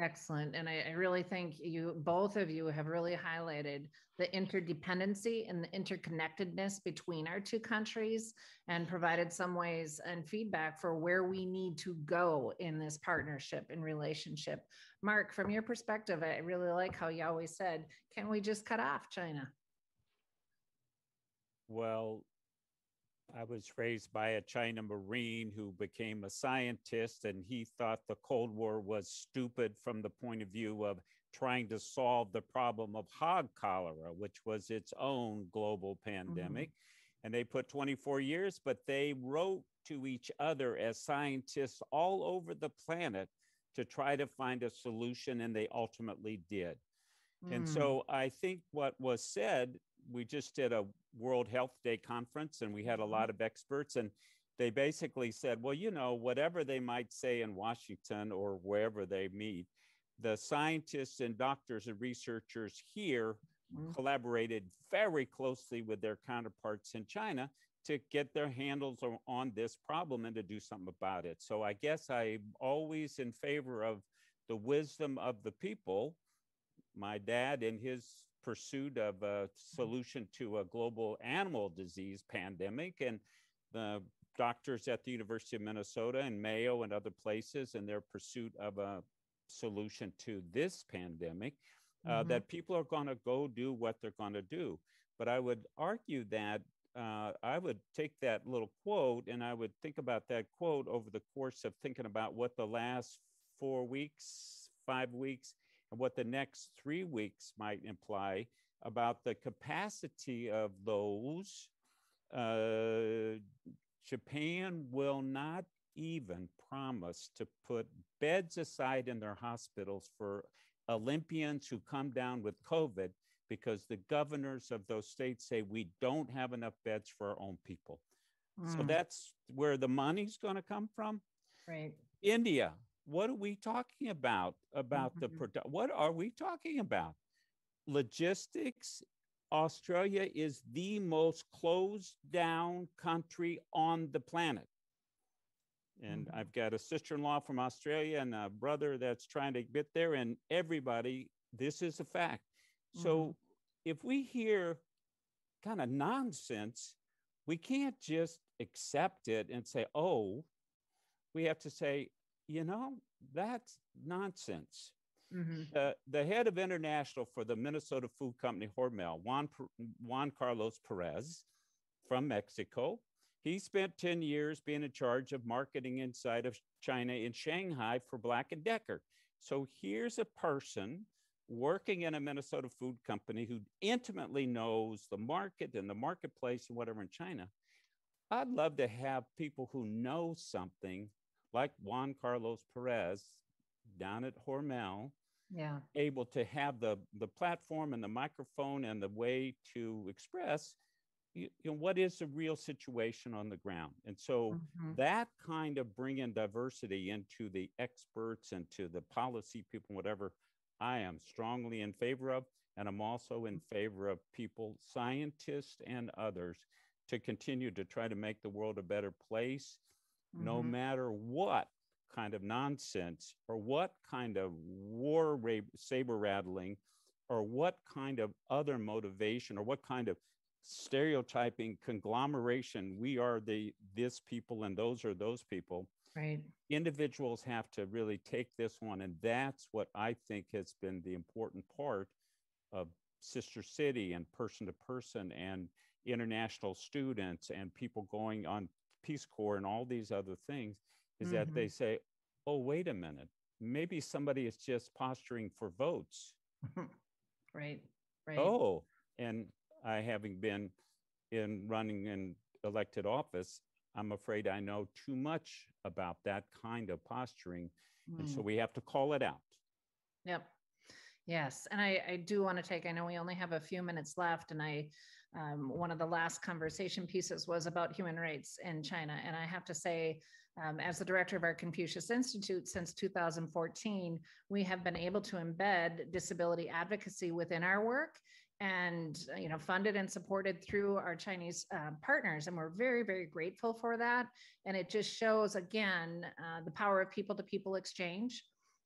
Excellent. And I, I really think you, both of you have really highlighted the interdependency and the interconnectedness between our two countries and provided some ways and feedback for where we need to go in this partnership and relationship. Mark, from your perspective, I really like how you always said, can we just cut off China? Well, I was raised by a China Marine who became a scientist, and he thought the Cold War was stupid from the point of view of trying to solve the problem of hog cholera, which was its own global pandemic. Mm-hmm. And they put 24 years, but they wrote to each other as scientists all over the planet to try to find a solution, and they ultimately did. Mm. And so I think what was said, we just did a World Health Day conference, and we had a mm-hmm. lot of experts, and they basically said, well, you know, whatever they might say in Washington or wherever they meet, the scientists and doctors and researchers here mm-hmm. collaborated very closely with their counterparts in China to get their handles on this problem and to do something about it. So I guess I'm always in favor of the wisdom of the people. My dad, in his pursuit of a solution to a global animal disease pandemic, and the doctors at the University of Minnesota and Mayo and other places in their pursuit of a solution to this pandemic, uh, mm-hmm. that people are going to go do what they're going to do. But I would argue that uh, I would take that little quote and I would think about that quote over the course of thinking about what the last four weeks, five weeks, and what the next three weeks might imply about the capacity of those. Uh, Japan will not even promise to put beds aside in their hospitals for Olympians who come down with COVID because the governors of those states say we don't have enough beds for our own people. Mm. So that's where the money's going to come from. Right. India, what are we talking about? About mm-hmm. the product? What are we talking about? Logistics. Australia is the most closed down country on the planet. And mm-hmm. I've got a sister in law from Australia and a brother that's trying to get there. And everybody, this is a fact. So mm-hmm. if we hear kind of nonsense, we can't just accept it and say, oh, we have to say, you know, that's nonsense. Mm-hmm. Uh, the head of international for the Minnesota Food Company, Hormel, Juan, Juan Carlos Perez from Mexico, he spent 10 years being in charge of marketing inside of China in Shanghai for Black and Decker. So here's a person working in a Minnesota food company who intimately knows the market and the marketplace and whatever in China. I'd love to have people who know something like Juan Carlos Perez down at Hormel, yeah. able to have the, the platform and the microphone and the way to express you, know what is the real situation on the ground and so mm-hmm. that kind of bringing diversity into the experts and to the policy people whatever I am strongly in favor of, and I'm also in favor of people, scientists and others, to continue to try to make the world a better place, mm-hmm. no matter what kind of nonsense or what kind of war saber rattling or what kind of other motivation or what kind of stereotyping conglomeration we are the this people and those are those people Right. Individuals have to really take this one. And that's what I think has been the important part of Sister City and person to person and international students and people going on Peace Corps and all these other things is mm-hmm. that they say, oh, wait a minute, maybe somebody is just posturing for votes. right, right. Oh, and I having been in running in elected office, I'm afraid I know too much about that kind of posturing. Mm. And so hmm. we have to call it out. Yep. Yes. And I, I do want to take, I know we only have a few minutes left. And I, um, one of the last conversation pieces was about human rights in China. And I have to say, um, as the director of our Confucius Institute since 2014, we have been able to embed disability advocacy within our work and uh, you know funded and supported through our chinese uh, partners. And we're very very grateful for that. And it just shows again uh, the power of people to people exchange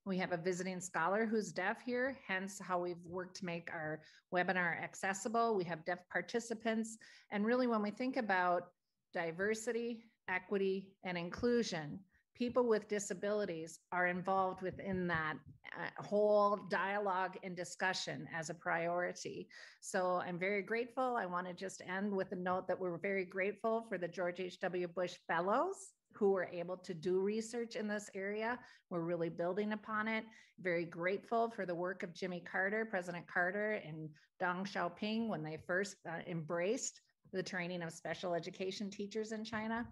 we have a visiting scholar who's deaf here hence how we've worked to make our webinar accessible we have deaf participants and really when we think about diversity equity and inclusion people with disabilities are involved within that uh, whole dialogue and discussion as a priority. So I'm very grateful. I want to just end with a note that we're very grateful for the George H.W. Bush Fellows who were able to do research in this area. We're really building upon it. Very grateful for the work of Jimmy Carter, President Carter, and Deng Xiaoping when they first uh, embraced the training of special education teachers in China.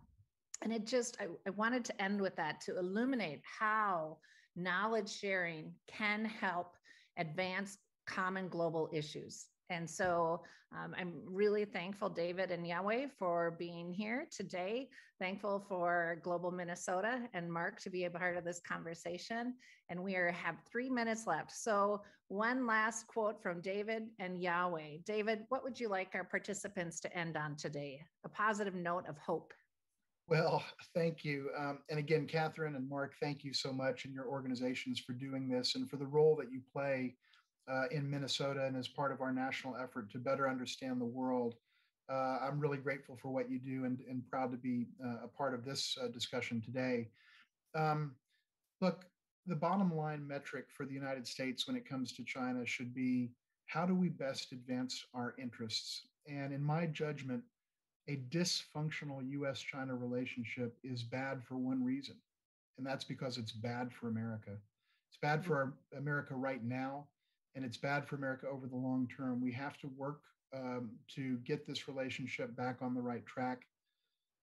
And it just, I, I wanted to end with that to illuminate how knowledge sharing can help advance common global issues. And so um, I'm really thankful, David and Yao-Wei, for being here today. Thankful for Global Minnesota and Mark to be a part of this conversation. And we are, have three minutes left. So, one last quote from David and Yao-Wei. David, what would you like our participants to end on today? A positive note of hope. Well, thank you. Um, and again, Catherine and Mark, thank you so much and your organizations for doing this and for the role that you play uh, in Minnesota and as part of our national effort to better understand the world. Uh, I'm really grateful for what you do and, and proud to be uh, a part of this uh, discussion today. Um, look, the bottom line metric for the United States when it comes to China should be how do we best advance our interests? And in my judgment, a dysfunctional US China relationship is bad for one reason, and that's because it's bad for America. It's bad for our, America right now, and it's bad for America over the long term. We have to work um, to get this relationship back on the right track.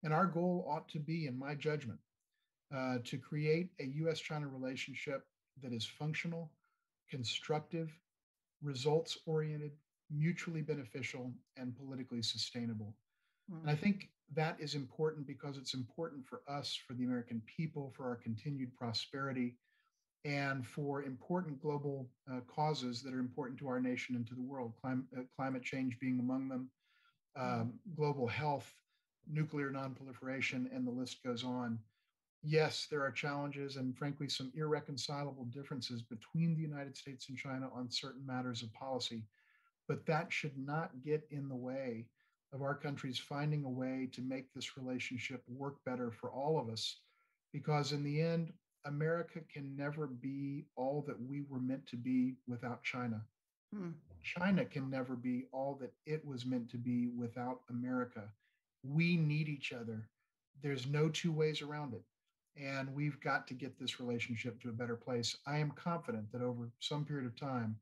And our goal ought to be, in my judgment, uh, to create a US China relationship that is functional, constructive, results oriented, mutually beneficial, and politically sustainable. Mm. And I think that is important because it's important for us, for the American people, for our continued prosperity, and for important global uh, causes that are important to our nation and to the world, clim- uh, climate change being among them, mm-hmm. um, global health, nuclear nonproliferation, and the list goes on. Yes, there are challenges and, frankly, some irreconcilable differences between the United States and China on certain matters of policy, but that should not get in the way of our countries finding a way to make this relationship work better for all of us. Because in the end, America can never be all that we were meant to be without China. Hmm. China can never be all that it was meant to be without America. We need each other. There's no two ways around it. And we've got to get this relationship to a better place. I am confident that over some period of time,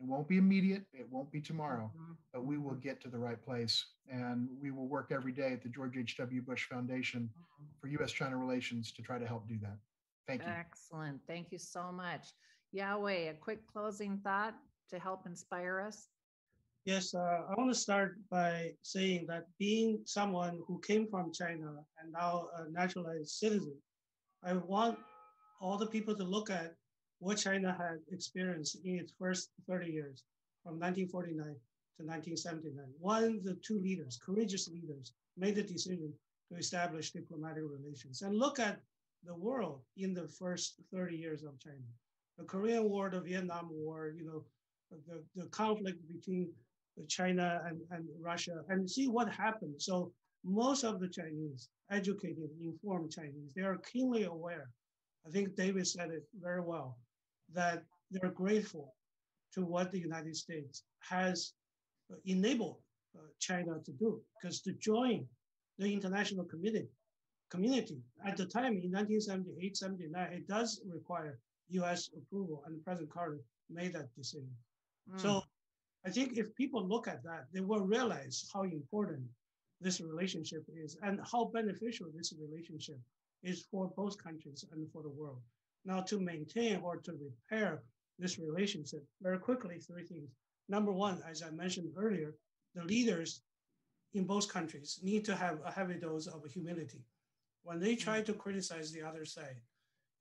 it won't be immediate, it won't be tomorrow, mm-hmm. but we will get to the right place. And we will work every day at the George H.W. Bush Foundation mm-hmm. for U.S. China relations to try to help do that. Thank you. Excellent. Thank you so much. Yao-Wei, a quick closing thought to help inspire us? Yes, uh, I want to start by saying that being someone who came from China and now a naturalized citizen, I want all the people to look at what China had experienced in its first 30 years, from 1949 to 1979. One, the two leaders, courageous leaders, made the decision to establish diplomatic relations and look at the world in the first 30 years of China. The Korean War, the Vietnam War, you know, the, the conflict between China and, and Russia, and see what happened. So most of the Chinese, educated, informed Chinese, they are keenly aware. I think David said it very well, that they're grateful to what the United States has enabled uh, China to do, because to join the international community community. At the time in 1978, 79, it does require US approval, and President Carter made that decision. Mm. So I think if people look at that, they will realize how important this relationship is and how beneficial this relationship is for both countries and for the world. Now, to maintain or to repair this relationship, very quickly, three things. Number one, as I mentioned earlier, the leaders in both countries need to have a heavy dose of humility when they try to criticize the other side,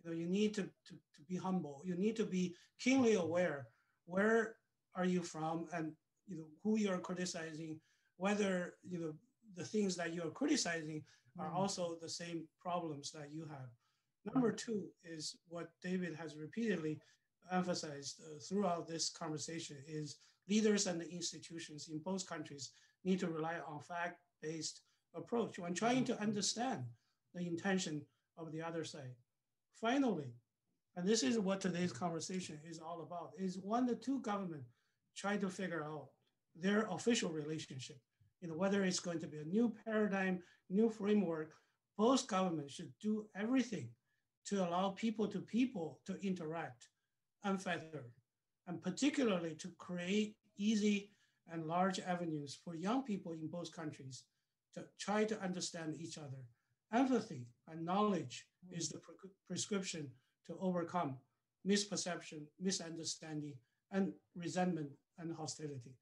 you know, you need to, to, to be humble. You need to be keenly aware where are you from and you know who you're criticizing, whether you know the things that you're criticizing are mm. also the same problems that you have. Number two is what David has repeatedly emphasized uh, throughout this conversation is leaders and the institutions in both countries need to rely on fact-based approach when trying to understand the intention of the other side. finally, and this is what today's conversation is all about, is when the two governments try to figure out their official relationship, you know, whether it's going to be a new paradigm, new framework, both governments should do everything to allow people to people to interact unfettered, and particularly to create easy and large avenues for young people in both countries to try to understand each other. Empathy and knowledge mm. is the pre prescription to overcome misperception, misunderstanding, and resentment and hostility.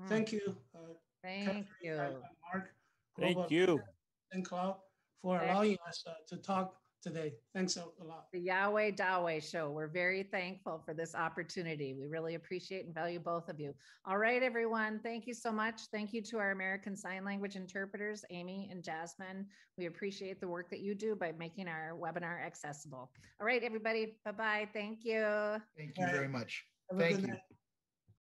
Mm. Thank you. Uh, Thank Catherine you. Mark. Thank you. And Cloud for Thank allowing us uh, to talk today. Thanks a, a lot. The Yao-Wei Daweh Show. We're very thankful for this opportunity. We really appreciate and value both of you. All right, everyone. Thank you so much. Thank you to our American Sign Language interpreters, Amy and Jasmine. We appreciate the work that you do by making our webinar accessible. All right, everybody. Bye bye. Thank you. Thank you very much. Thank you.